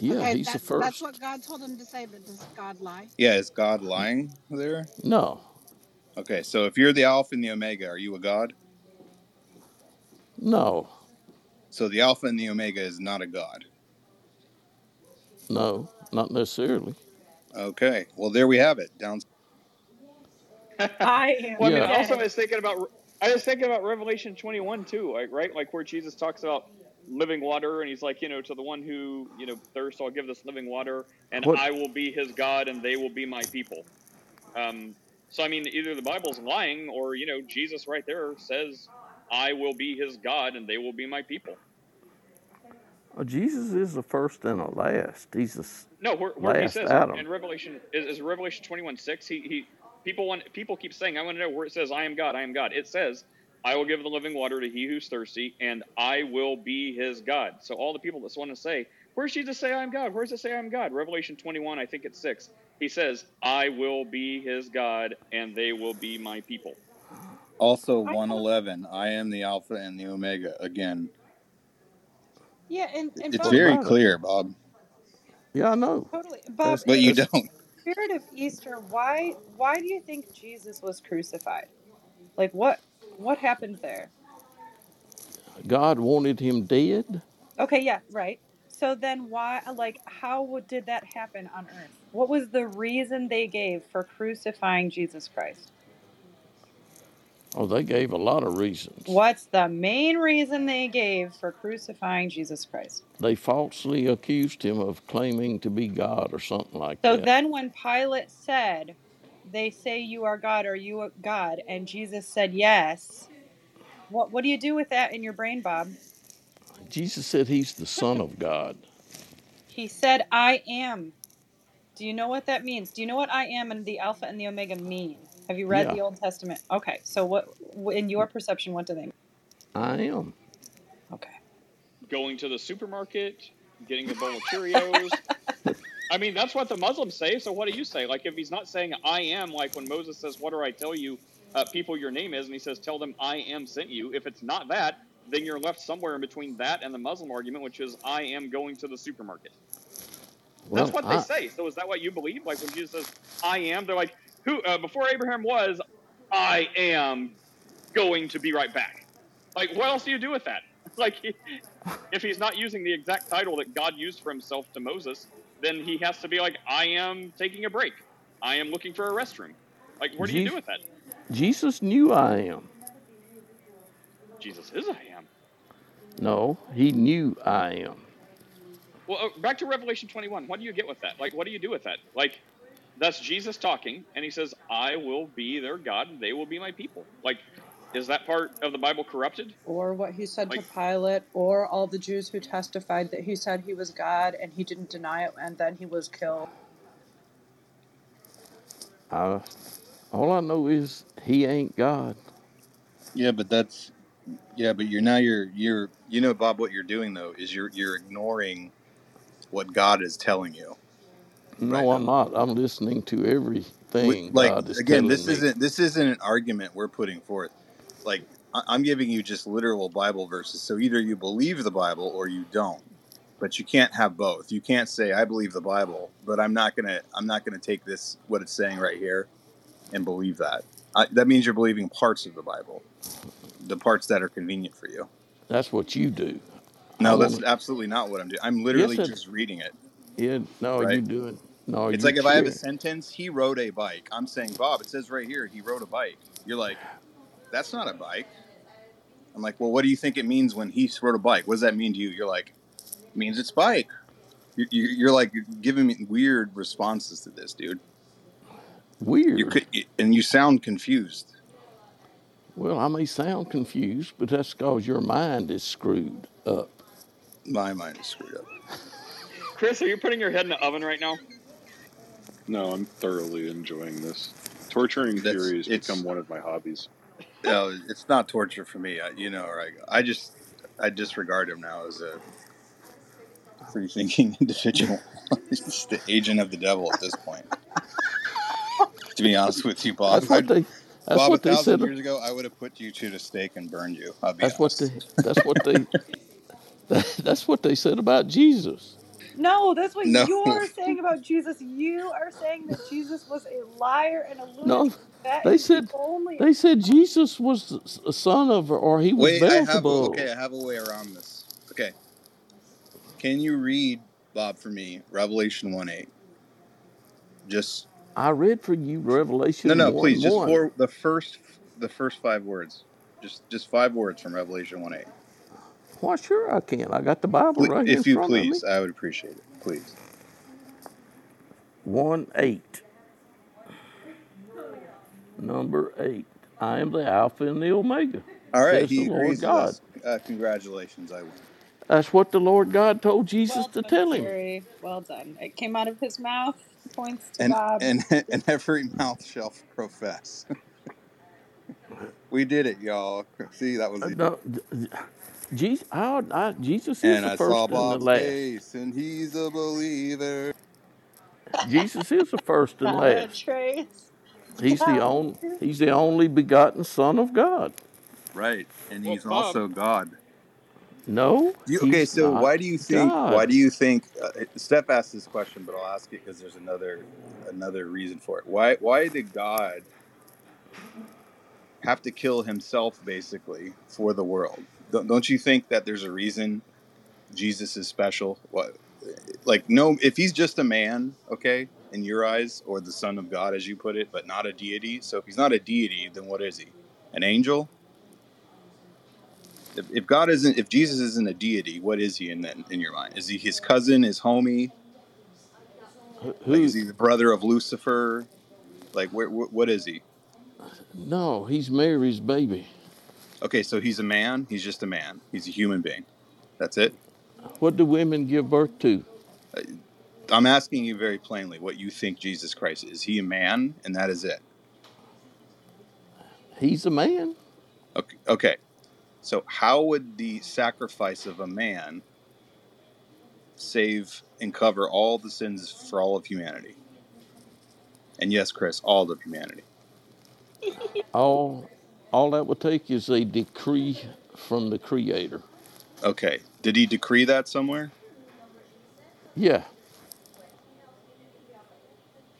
Yeah, Okay, he's the that that's what God told him to say, but does God lie? Yeah, is God lying there? No, Okay, so if you're the Alpha and the Omega, are you a God? no, So the Alpha and the Omega is not a God. no, not necessarily. Okay, well there we have it. Down. (laughs) I am Well, I mean, Yeah, also I was thinking about I was thinking about Revelation 21 too, like, right? Like where Jesus talks about living water, and he's like, you know, to the one who you know thirsts, I'll give this living water, and what? I will be his God, and they will be my people. Um, so I mean, either the Bible's lying, or you know, Jesus right there says, I will be his God, and they will be my people. uh, Jesus is the first and the last. He's the No, where, where he last says Adam. in Revelation is, is Revelation twenty one six. He he people want people keep saying I want to know where it says I am God, I am God. It says I will give the living water to he who's thirsty, and I will be his God. So all the people that want to say, where's Jesus say I am God? Where's it say I am God? Revelation twenty one, I think it's six. He says I will be his God, and they will be my people. Also, I one don't, eleven. I am the Alpha and the Omega. Again, yeah, and, and it's Bob, very about it? clear, Bob. Yeah, I know. totally. Bob, That's But you don't. spirit of Easter, why why do you think Jesus was crucified? Like what what happened there? God wanted him dead. Okay, yeah, right. So then why like how would- did that happen on earth? What was the reason they gave for crucifying Jesus Christ? Oh, they gave a lot of reasons. What's the main reason they gave for crucifying Jesus Christ? They falsely accused him of claiming to be God or something like So that. So then when Pilate said, they say you are God, are you a God? And Jesus said yes. What what do you do with that in your brain, Bob? Jesus said he's the Son of God. He said, I am. Do you know what that means? Do you know what I am and the Alpha and the Omega mean? Have you read Yeah. the Old Testament? Okay, so what, in your perception, what do they mean? I am. Okay. Going to the supermarket, getting a bowl of Cheerios. (laughs) I mean, that's what the Muslims say. So what do you say? Like, if he's not saying "I am," like when Moses says, "What do I tell you, uh, people, your name is," and he says, "Tell them I am sent you." If it's not that, then you're left somewhere in between that and the Muslim argument, which is "I am going to the supermarket." Well, That's what they say. So is that what you believe? Like when Jesus says, "I am," they're like, "Who?" Uh, before Abraham was, "I am going to be right back." Like, what else do you do with that? (laughs) Like, (laughs) if he's not using the exact title that God used for himself to Moses, then he has to be like, "I am taking a break. I am looking for a restroom." Like, what do you do with that? Jesus knew I am. Jesus is I am. No, he knew I am. Well, uh, back to Revelation 21. What do you get with that? Like, what do you do with that? Like, that's Jesus talking, and he says, "I will be their God, and they will be my people." Like, is that part of the Bible corrupted? Or what he said Like- to Pilate, or all the Jews who testified that he said he was God and he didn't deny it, and then he was killed. I, all I know is he ain't God. Yeah, but that's yeah, but you're now you're you're you know Bob what you're doing though is you're you're ignoring what God is telling you. No, I'm not. I'm listening to everything like God is again, telling this me. isn't this isn't an argument we're putting forth. Like I- I'm giving you just literal Bible verses. So either you believe the Bible or you don't. But you can't have both. You can't say I believe the Bible, but I'm not gonna I'm not gonna take this what it's saying right here and believe that. I, that means you're believing parts of the Bible, the parts that are convenient for you. That's what you do. No, that's absolutely not what I'm doing. I'm literally Yes, just reading it. Yeah, no, Right. you doing. No, It's like if I have a sentence, he rode a bike. I'm saying, Bob, it says right here, he rode a bike. You're like, that's not a bike. I'm like, well, what do you think it means when he rode a bike? What does that mean to you? You're like, it means it's bike. You- you- You're like giving me weird responses to this, dude. Weird. You could, and you sound confused. Well, I may sound confused, but that's because your mind is screwed up. My mind is screwed up. Chris, are you putting your head in the oven right now? No, I'm thoroughly enjoying this. Torturing That's- Fury has it's- become one of my hobbies. No, it's not torture for me. I, you know, or I, I just, I disregard him now as a free thinking (laughs) individual. (laughs) He's just the agent of the devil at this point. (laughs) to be honest with you, Bob. That's what they. That's Bob, what a they thousand said. years ago, I would have put you to the stake and burned you. I'll be That's what they. That's what they. That's what they said about Jesus. No, that's what No. you're saying about Jesus. You are saying that Jesus was a liar and a lunatic. No, That they is the said only. they said Jesus was a son of, or he was Wait, I have Beelzebub. okay. I have a way around this. Okay, can you read Bob for me Revelation one eight? Just I read for you Revelation. no, no, 1, please. Just for the first, the first five words. Just, just five words from Revelation one eight. Why, sure I can. I got the Bible right here if in you front please, of me. I would appreciate it. Please. One eight. Number eight. I am the Alpha and the Omega. All right, says he the Lord agrees with God. us. Uh, congratulations, I win. That's what the Lord God told Jesus well to done, tell him. Jerry. Well done. It came out of his mouth. Points to And Bob. and (laughs) and every mouth shall profess. (laughs) we did it, y'all. See, that was Uh, no, Jesus, I, I, Jesus is And the I first saw and the last. face, and he's a believer. Jesus is the first and last. Trace. He's the only. He's the only begotten Son of God. Right, and he's Bob- also God. No. You, okay, he's so not why do you think? God. Why do you think? Uh, Steph asked this question, but I'll ask it because there's another another reason for it. Why why did God have to kill himself basically for the world? Don't, don't you think that there's a reason Jesus is special. What, like, no, if he's just a man, okay, in your eyes, or the Son of God, as you put it, but not a deity. So if he's not a deity, then what is he? An angel? If, if God isn't, if Jesus isn't a deity, what is he in then in your mind? Is he his cousin, his homie? Who? Like, is he the brother of Lucifer? Like, where, wh- what is he? No, he's Mary's baby. Okay, so he's a man. He's just a man. He's a human being. That's it. What do women give birth to? Uh, I'm asking you very plainly what you think Jesus Christ is. Is he a man, and that is it? He's a man. Okay. Okay. So how would the sacrifice of a man save and cover all the sins for all of humanity? And yes, Chris, all of humanity. All, all that would take is a decree from the Creator. Okay. Did he decree that somewhere? Yeah.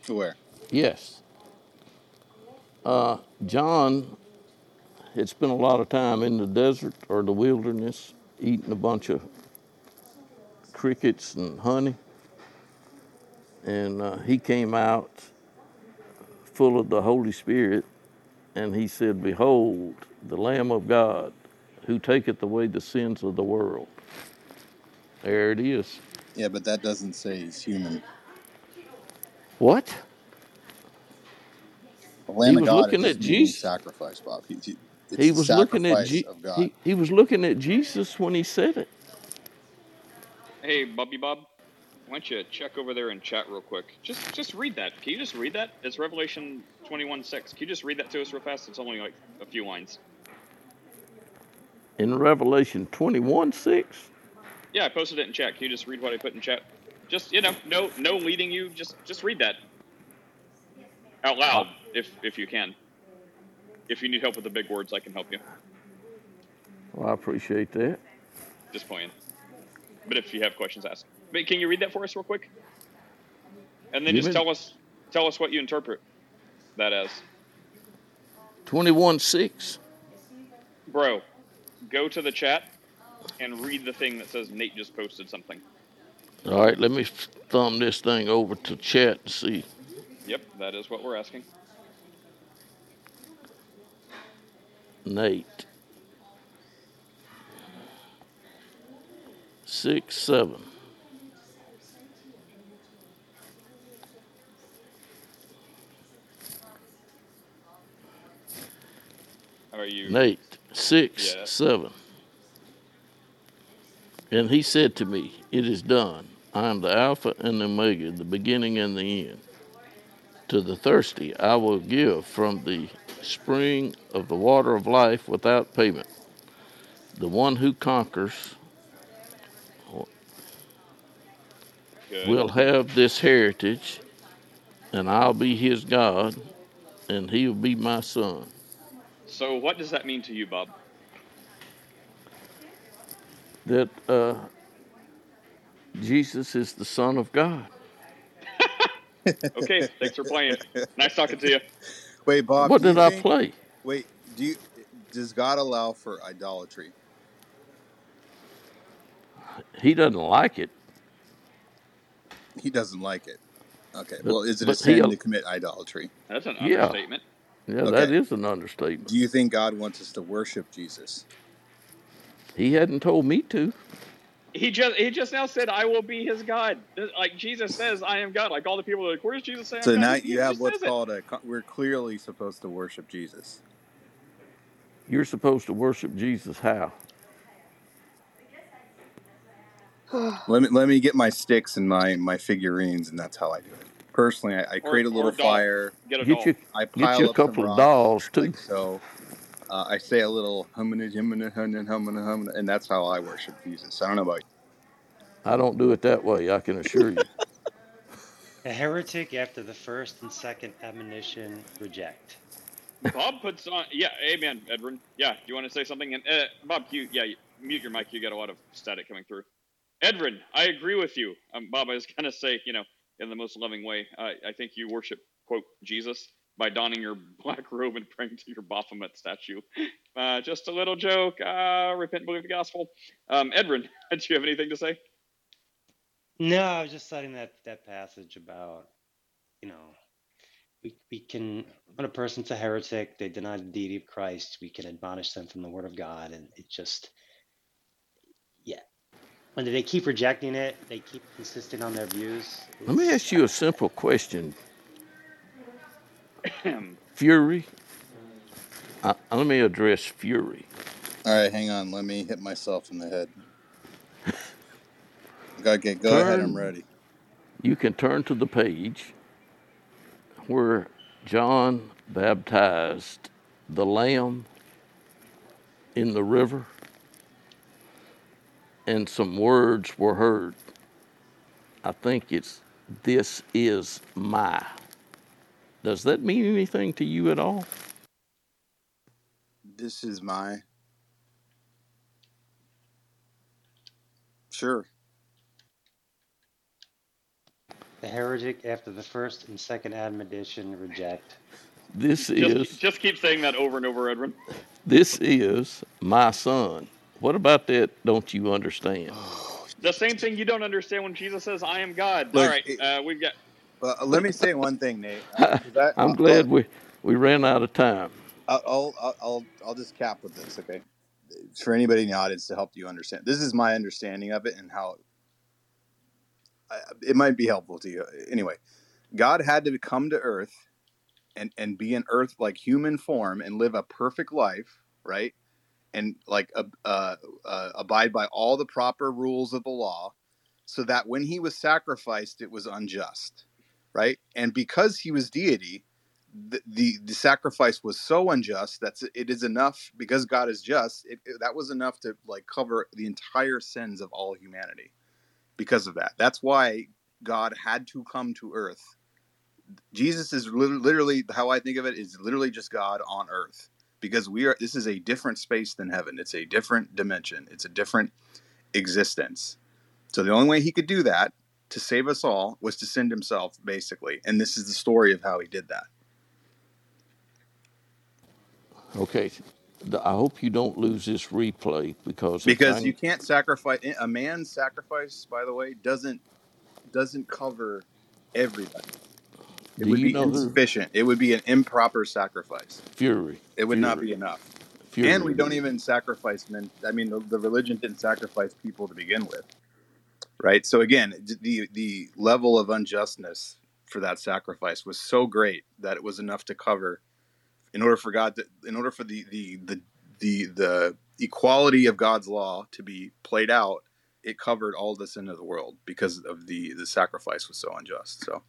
Where? Yes. Uh, John had spent a lot of time in the desert or the wilderness eating a bunch of crickets and honey. And uh, he came out full of the Holy Spirit and he said, Behold, the Lamb of God who taketh away the sins of the world. There it is. Yeah, but that doesn't say he's human. What? The Lamb He of was God looking at Jesus. sacrificed, Bob. He, he, He was looking at Je- God. he, he was looking at Jesus when he said it. Hey, Bubby Bob, why don't you check over there in chat real quick? Just just read that. Can you just read that? It's Revelation 21 6. Can you just read that to us real fast? It's only like a few lines. In Revelation 21 6. Yeah, I posted it in chat. Can you just read what I put in chat? Just you know, no no leading you. Just just read that out loud if if you can. If you need help with the big words, I can help you. Well, I appreciate that. Just playing. But if you have questions, ask. But can you read that for us real quick? And then Give just it- tell us tell us what you interpret that as. 21 6. Bro, go to the chat and read the thing that says Nate just posted something. All right, let me thumb this thing over to chat and see. Yep, that is what we're asking. Nate. Six, seven. Are you Nate, six, Yeah. seven. And he said to me, It is done. I am the Alpha and the Omega, the beginning and the end. To the thirsty, I will give from the spring of the water of life without payment. The one who conquers Good. will have this heritage, and I'll be his God, and he'll be my son. So what does that mean to you, Bob? That uh, Jesus is the Son of God. Okay, thanks for playing. Nice talking to you. Wait, Bob. What did I think- play? Wait, do you? Does God allow for idolatry? He doesn't like it. He doesn't like it. Okay. But- Well, is it a but he sin al- to commit idolatry? That's an Yeah. understatement. Yeah, Okay. that is an understatement. Do you think God wants us to worship Jesus? He hadn't told me to. He just he just now said, "I will be his God." Like Jesus says, "I am God." Like all the people are like, "Where's Jesus saying?" So I'm God?" now He you have what's says it. called a. We're clearly supposed to worship Jesus. You're supposed to worship Jesus how? (sighs) Let me let me get my sticks and my my figurines, and that's how I do it. Personally, I, I create a or little a doll. fire. Get a Get doll. your I get pile you a up couple of dolls too. like so. Uh, I say a little humana, humana, humana, humana, humana, and that's how I worship Jesus. I don't know about you. I don't do it that way. I can assure you. (laughs) A heretic after the first and second admonition reject. Bob puts on. Yeah, amen, Edwin. Yeah, do you want to say something? And uh, Bob, you yeah, you, mute your mic. You got a lot of static coming through. Edwin, I agree with you. Um, Bob, I was gonna say, you know, in the most loving way, I I think you worship quote Jesus by donning your (laughs) black robe and praying to your Baphomet statue. Uh, just a little joke. Uh, repent and believe the gospel. Um, Edwin, (laughs) do you have anything to say? No, I was just citing that that passage about, you know, we we can when a person's a heretic, they deny the deity of Christ, we can admonish them from the Word of God, and it just, yeah. When they keep rejecting it, they keep insisting on their views. Let me ask you a simple question, (clears throat) Fury. Uh, let me address Fury. All right, hang on. Let me hit myself in the head. Okay, go ahead. I'm ready. You can turn to the page where John baptized the lamb in the river, and some words were heard. I think it's "This is my." Does that mean anything to you at all? This is my. Sure. the heretic after the first and second admonition reject. This is Just, just keep saying that over and over, Edwin. this is my son. What about that? Don't you understand? (sighs) The same thing you don't understand when Jesus says, "I am God." Look, All right, it- uh, we've got. Well, let me say one thing, Nate. Uh, (laughs) I, I'm glad we we ran out of time. I'll, I'll, I'll, I'll, I'll just cap with this, okay? For anybody in the audience to help you understand, this is my understanding of it and how I, it might be helpful to you. Anyway, God had to come to Earth and and be in Earth like human form and live a perfect life, right? And like uh, uh, uh, abide by all the proper rules of the law, so that when he was sacrificed, it was unjust, right? And because he was deity, the, the the sacrifice was so unjust that it is enough because God is just. It, it- that was enough to like cover the entire sins of all humanity. Because of that, that's why God had to come to Earth. Jesus is literally how I think of it is literally just God on Earth because we are. This is a different space than heaven. It's a different dimension. It's a different existence. So the only way he could do that to save us all was to send himself, basically. And this is the story of how he did that. Okay, I hope you don't lose this replay because because you can't sacrifice a man's sacrifice by the way doesn't doesn't cover everybody it Do would be who- insufficient it would be an improper sacrifice Fury. it would not be enough Fury. and we don't even sacrifice men i mean the, the religion didn't sacrifice people to begin with right? So again the the level of unjustness for that sacrifice was so great that it was enough to cover in order for god to, in order for the the the the, the equality of god's law to be played out it covered all the sin of the world because of the the sacrifice was so unjust. So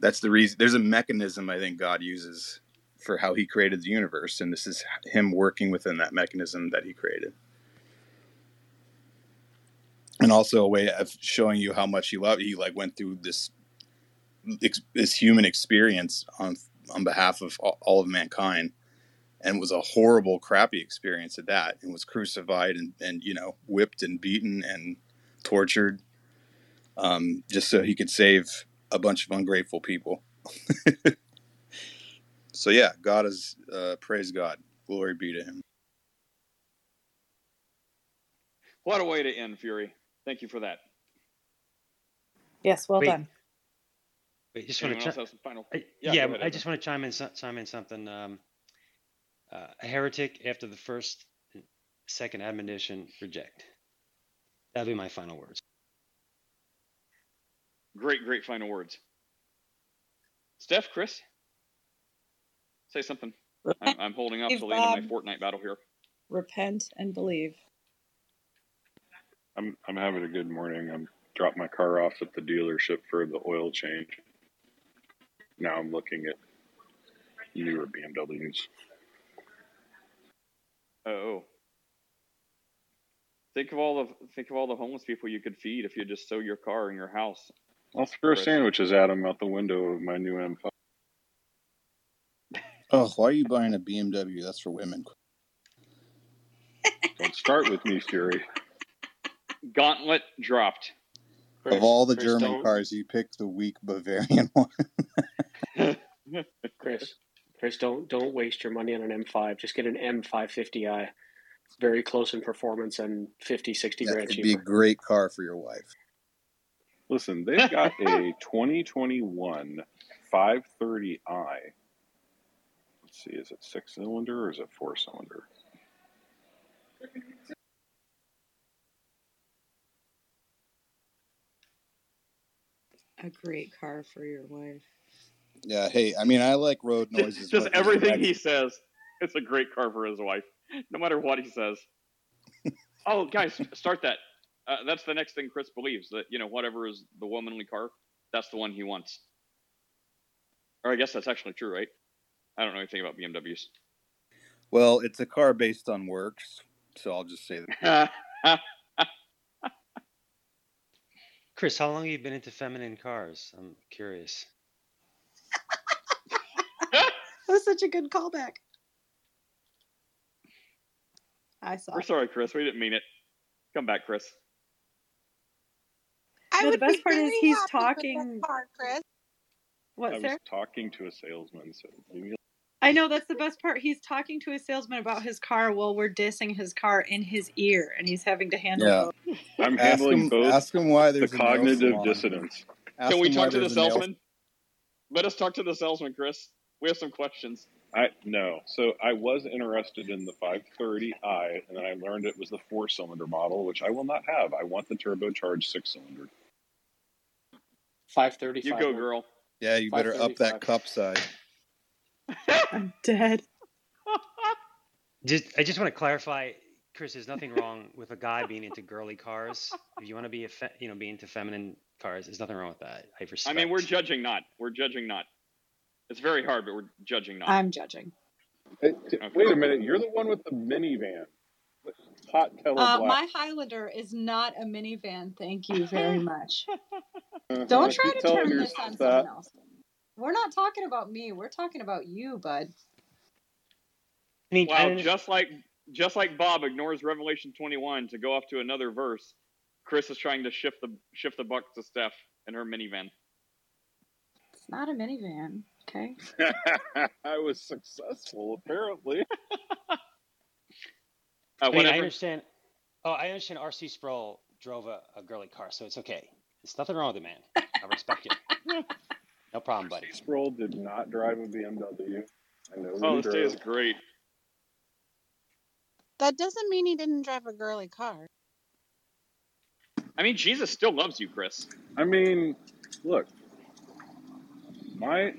that's the reason there's a mechanism i think god uses for how he created the universe and this is him working within that mechanism that he created and also a way of showing you how much he loved he like went through this this human experience on on behalf of all, of mankind and was a horrible crappy experience at that and was crucified and, and you know whipped and beaten and tortured um, just so he could save a bunch of ungrateful people. (laughs) So yeah god is uh, praise god. Glory be to him. What a way to end, Fury. Thank you for that. Yes, well Wait. done. Wait, just want to else have some final? I, Yeah, yeah, I just want to chime in chime in something. Um, uh, a heretic after the first, second admonition, reject. That'll be my final words. Great, great final words. Steph, Chris, say something. I'm, I'm holding up Believe, till the end of my Fortnite battle here. Repent and believe. I'm I'm having a good morning. I'm dropped my car off at the dealership for the oil change. Now I'm looking at newer BMWs. Oh. Think of all the think of all the homeless people you could feed if you just sold your car in your house. I'll throw Chris. sandwiches at them out the window of my new M5. oh why are you buying a bmw that's for women Don't start with me, Fury. Gauntlet dropped. of all the german don't- cars you picked the weak bavarian (laughs) one Chris, Chris, Chris, don't don't waste your money on an M5. Just get an M550i. Very close in performance and 50, 60 Yeah, grand it'd be a great car for your wife. Listen, they've got a (laughs) 2021 530i. Let's see, is it six cylinder or is it four cylinder? A great car for your wife. Yeah. Hey, I mean, I like road noises. (laughs) Just whether everything he says, it's a great car for his wife, no matter what he says. (laughs) oh, guys, start that. Uh, that's the next thing Chris believes that you know whatever is the womanly car, that's the one he wants. Or I guess that's actually true, right? I don't know anything about BMWs. Well, it's a car based on works, so I'll just say that. (laughs) Chris, how long have you been into feminine cars? I'm curious. That was such a good callback. I saw. We're sorry, Chris. We didn't mean it. Come back, Chris. I no, the best part is he's talking. that car, Chris. What, I was talking to a salesman, so leave me I know that's the best part. He's talking to a salesman about his car while we're dissing his car in his ear, and he's having to handle Yeah. both. (laughs) I'm Ask handling him- both ask him why the there's a cognitive salon. dissonance. Ask Can we talk to the there's a nail- salesman? Let us talk to the salesman, Chris. We have some questions. I no. So I was interested in the 530i, and then I learned it was the four-cylinder model, which I will not have. I want the turbocharged six-cylinder. 530. You go, girl. Yeah, you better up that cup size. I'm dead. Just, I just want to clarify, Chris. There's nothing wrong with a guy being into girly cars. If you want to be a, fe- you know, be into feminine cars, there's nothing wrong with that. I respect. I mean, we're judging not. We're judging not. It's very hard, but we're judging not. I'm judging. Hey, t- Wait a minute. You're the one with the minivan. Hot color Uh, black. my Highlander is not a minivan. Thank you very (laughs) much. Uh-huh. Don't try to turn this on that. someone else. We're not talking about me. We're talking about you, bud. I mean, Wow, just like just like Bob ignores Revelation 21 to go off to another verse, Chris is trying to shift the shift the buck to Steph and her minivan. It's not a minivan. Okay. (laughs) I was successful, apparently. (laughs) Uh, I mean, I understand. Oh, I understand. R.C. Sproul drove a, a girly car, so it's okay. There's nothing wrong with it, man. I respect you. (laughs) No problem, buddy. Sproul did not drive a BMW. I know Oh, this day is great. That doesn't mean he didn't drive a girly car. I mean, Jesus still loves you, Chris. I mean, look, my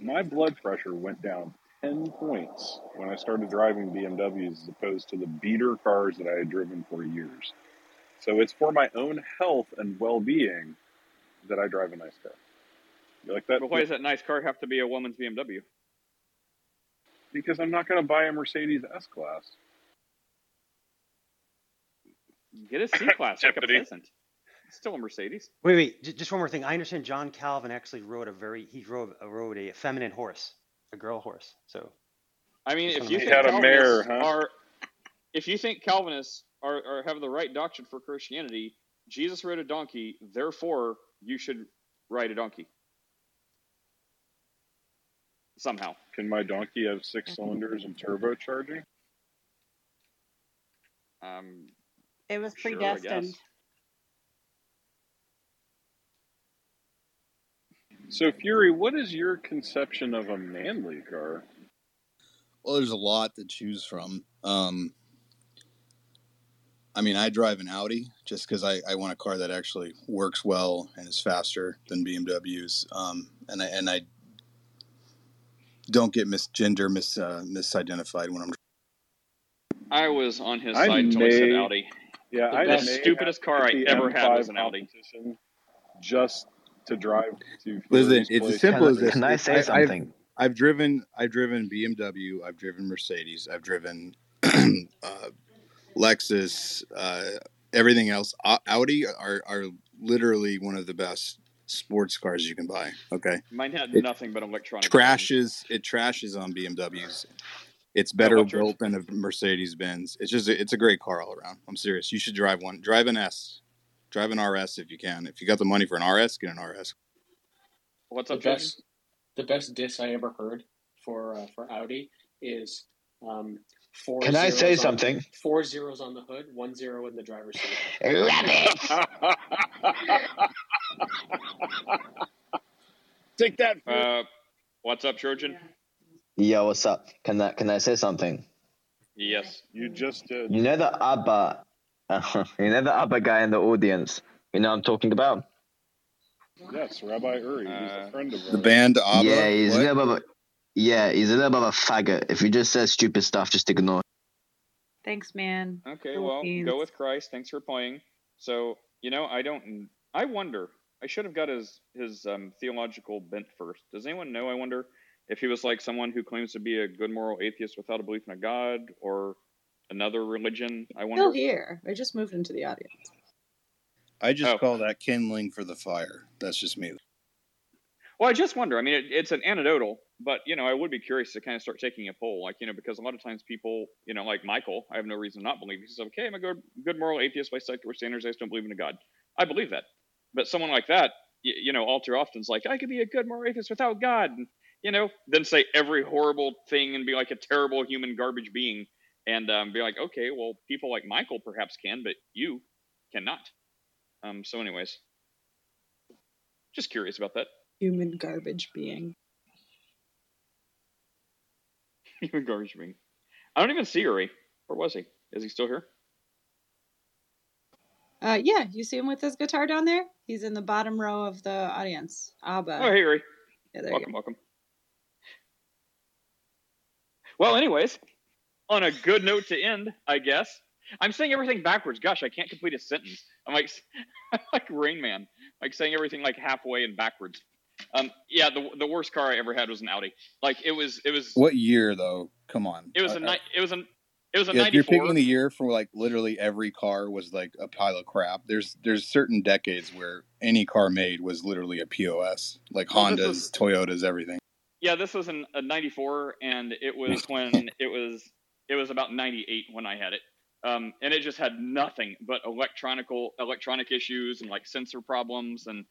my blood pressure went down ten points when I started driving BMWs as opposed to the beater cars that I had driven for years. So it's for my own health and well being that I drive a nice car. You like that? But why does that nice car have to be a woman's BMW? Because I'm not going to buy a Mercedes S Class. Get a (laughs) C class like a peasant. It's still a Mercedes. Wait, wait. j- Just one more thing. I understand John Calvin actually rode a very he rode a rode a feminine horse, a girl horse. So I mean, if you think sure. had a mare, Calvinists huh? are, if you think Calvinists are, are have the right doctrine for Christianity, Jesus rode a donkey, therefore you should ride a donkey. Somehow. Can my donkey have six cylinders and turbocharging? Um, It was Sure, predestined. So, Fury, what is your conception of a manly car? Well, there's a lot to choose from. Um, I mean, I drive an Audi just because I, I want a car that actually works well and is faster than BMWs. Um, and I and I don't get misgender, mis uh, misidentified when I'm. I was on his I side until he said Audi. Yeah, the I best, stupidest car I the ever had was an Audi. Just to drive to. Listen, Fury's it's as place. simple as this. Can I It's- say I've- something? I've driven, I've driven BMW, I've driven Mercedes, I've driven (clears throat) uh, Lexus, uh, everything else. Audi are are literally one of the best sports cars you can buy. Okay, Mine had It nothing but electronic. trashes it trashes on BMWs. It's better electric? built than a Mercedes Benz. It's just it's a great car all around. I'm serious. You should drive one. Drive an S. Drive an RS if you can. If you got the money for an RS, get an RS. What's The up, Jordan? best, the best diss I ever heard for uh, for Audi is um, four. Can I say zeros on- something? four zeros on the hood, one zero in the driver's seat. (laughs) (laughs) Take that. Uh, what's up, Trojan? Yo, what's up? Can I can I say something? Yes. You just did. You know the Abba, (laughs) you know the Abba guy in the audience. You know what I'm talking about. Yes, Rabbi Uri. He's a friend of ours. The band ABBA. yeah, he's a little bit of a, yeah, he's a little bit of a faggot. If he just says stupid stuff, just ignore. Thanks, man. Okay, well, go with Christ. Thanks for playing. So, you know, I don't. I wonder. I should have got his his um, theological bent first. Does anyone know? I wonder if he was like someone who claims to be a good moral atheist without a belief in a god or another religion. I wonder. Still here. I just moved into the audience. I just Oh. call that kindling for the fire. That's just me. Well, I just wonder. I mean, it, it's an anecdotal, but you know, I would be curious to kind of start taking a poll, like you know, because a lot of times people, you know, like Michael, I have no reason to not believe. He says, "Okay, I'm a good, good moral atheist by secular standards. I just don't believe in a god." I believe that, but someone like that, you, you know, all too often is like, "I could be a good moral atheist without God," and you know, then say every horrible thing and be like a terrible human garbage being, and um, be like, "Okay, well, people like Michael perhaps can, but you cannot." Um. So, anyways, just curious about that. Human garbage being. (laughs) Human garbage being. I don't even see Uri. Where was he? Is he still here? Uh, yeah, you see him with his guitar down there? He's in the bottom row of the audience. Abba. oh, hey, Uri. Yeah, there you welcome, welcome. Well, anyways, on a good note to end, I guess. I'm saying everything backwards. Gosh, I can't complete a sentence. I'm like, I'm (laughs) like Rain Man, like saying everything like halfway and backwards. Um, yeah, the the worst car I ever had was an Audi. Like it was, it was, What year though? Come on. it was a I- I- ni- it was an, it was a Yeah, if you're picking the year for like literally every car was like a pile of crap. There's there's certain decades where any car made was literally a POS, like Well, Hondas, was- Toyotas, everything. Yeah, this was in a '94, and it was when (laughs) it was it was about '98 when I had it, um, and it just had nothing but electronical electronic issues and like sensor problems, and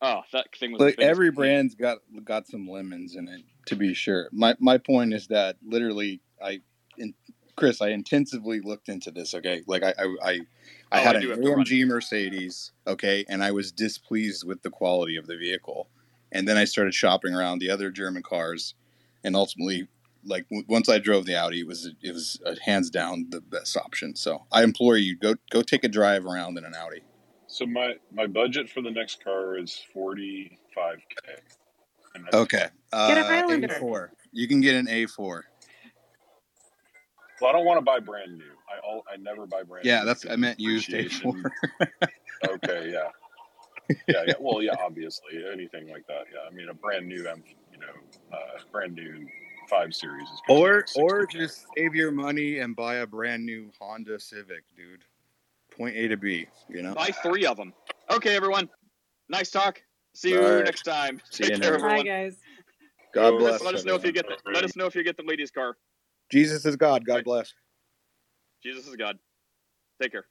oh, that thing was. Like every pain. brand's got got some lemons in it, to be sure. My my point is that literally, I, in, Chris, I intensively looked into this. Okay, like I I I, I Oh, had I an do have to run. AMG Mercedes. Okay, and I was displeased with the quality of the vehicle, and then I started shopping around the other German cars, and ultimately. Like w- once I drove the Audi, it was it was uh, hands down the best option. So I implore you go go take a drive around in an Audi. So my my budget for the next car is forty five k. Okay, uh, Get a Highlander. A4. You can get an A4. Well, I don't want to buy brand new. I all I never buy brand new. Yeah, that's I meant used depreciation- A4. okay, yeah. Yeah, yeah. Well, yeah, obviously, anything like that. Yeah, I mean, a brand new, you know, uh, brand new five series is or like or just save your money and buy a brand new Honda Civic, dude. Point A to B, you know. Buy three of them. Okay, everyone. Nice talk. See you All right. next time. See Take you care, next- everyone. Hi, guys. God bless. Let us know if you get the, let us know if you get the ladies' car. Jesus is God. God bless. Jesus is God. Take care.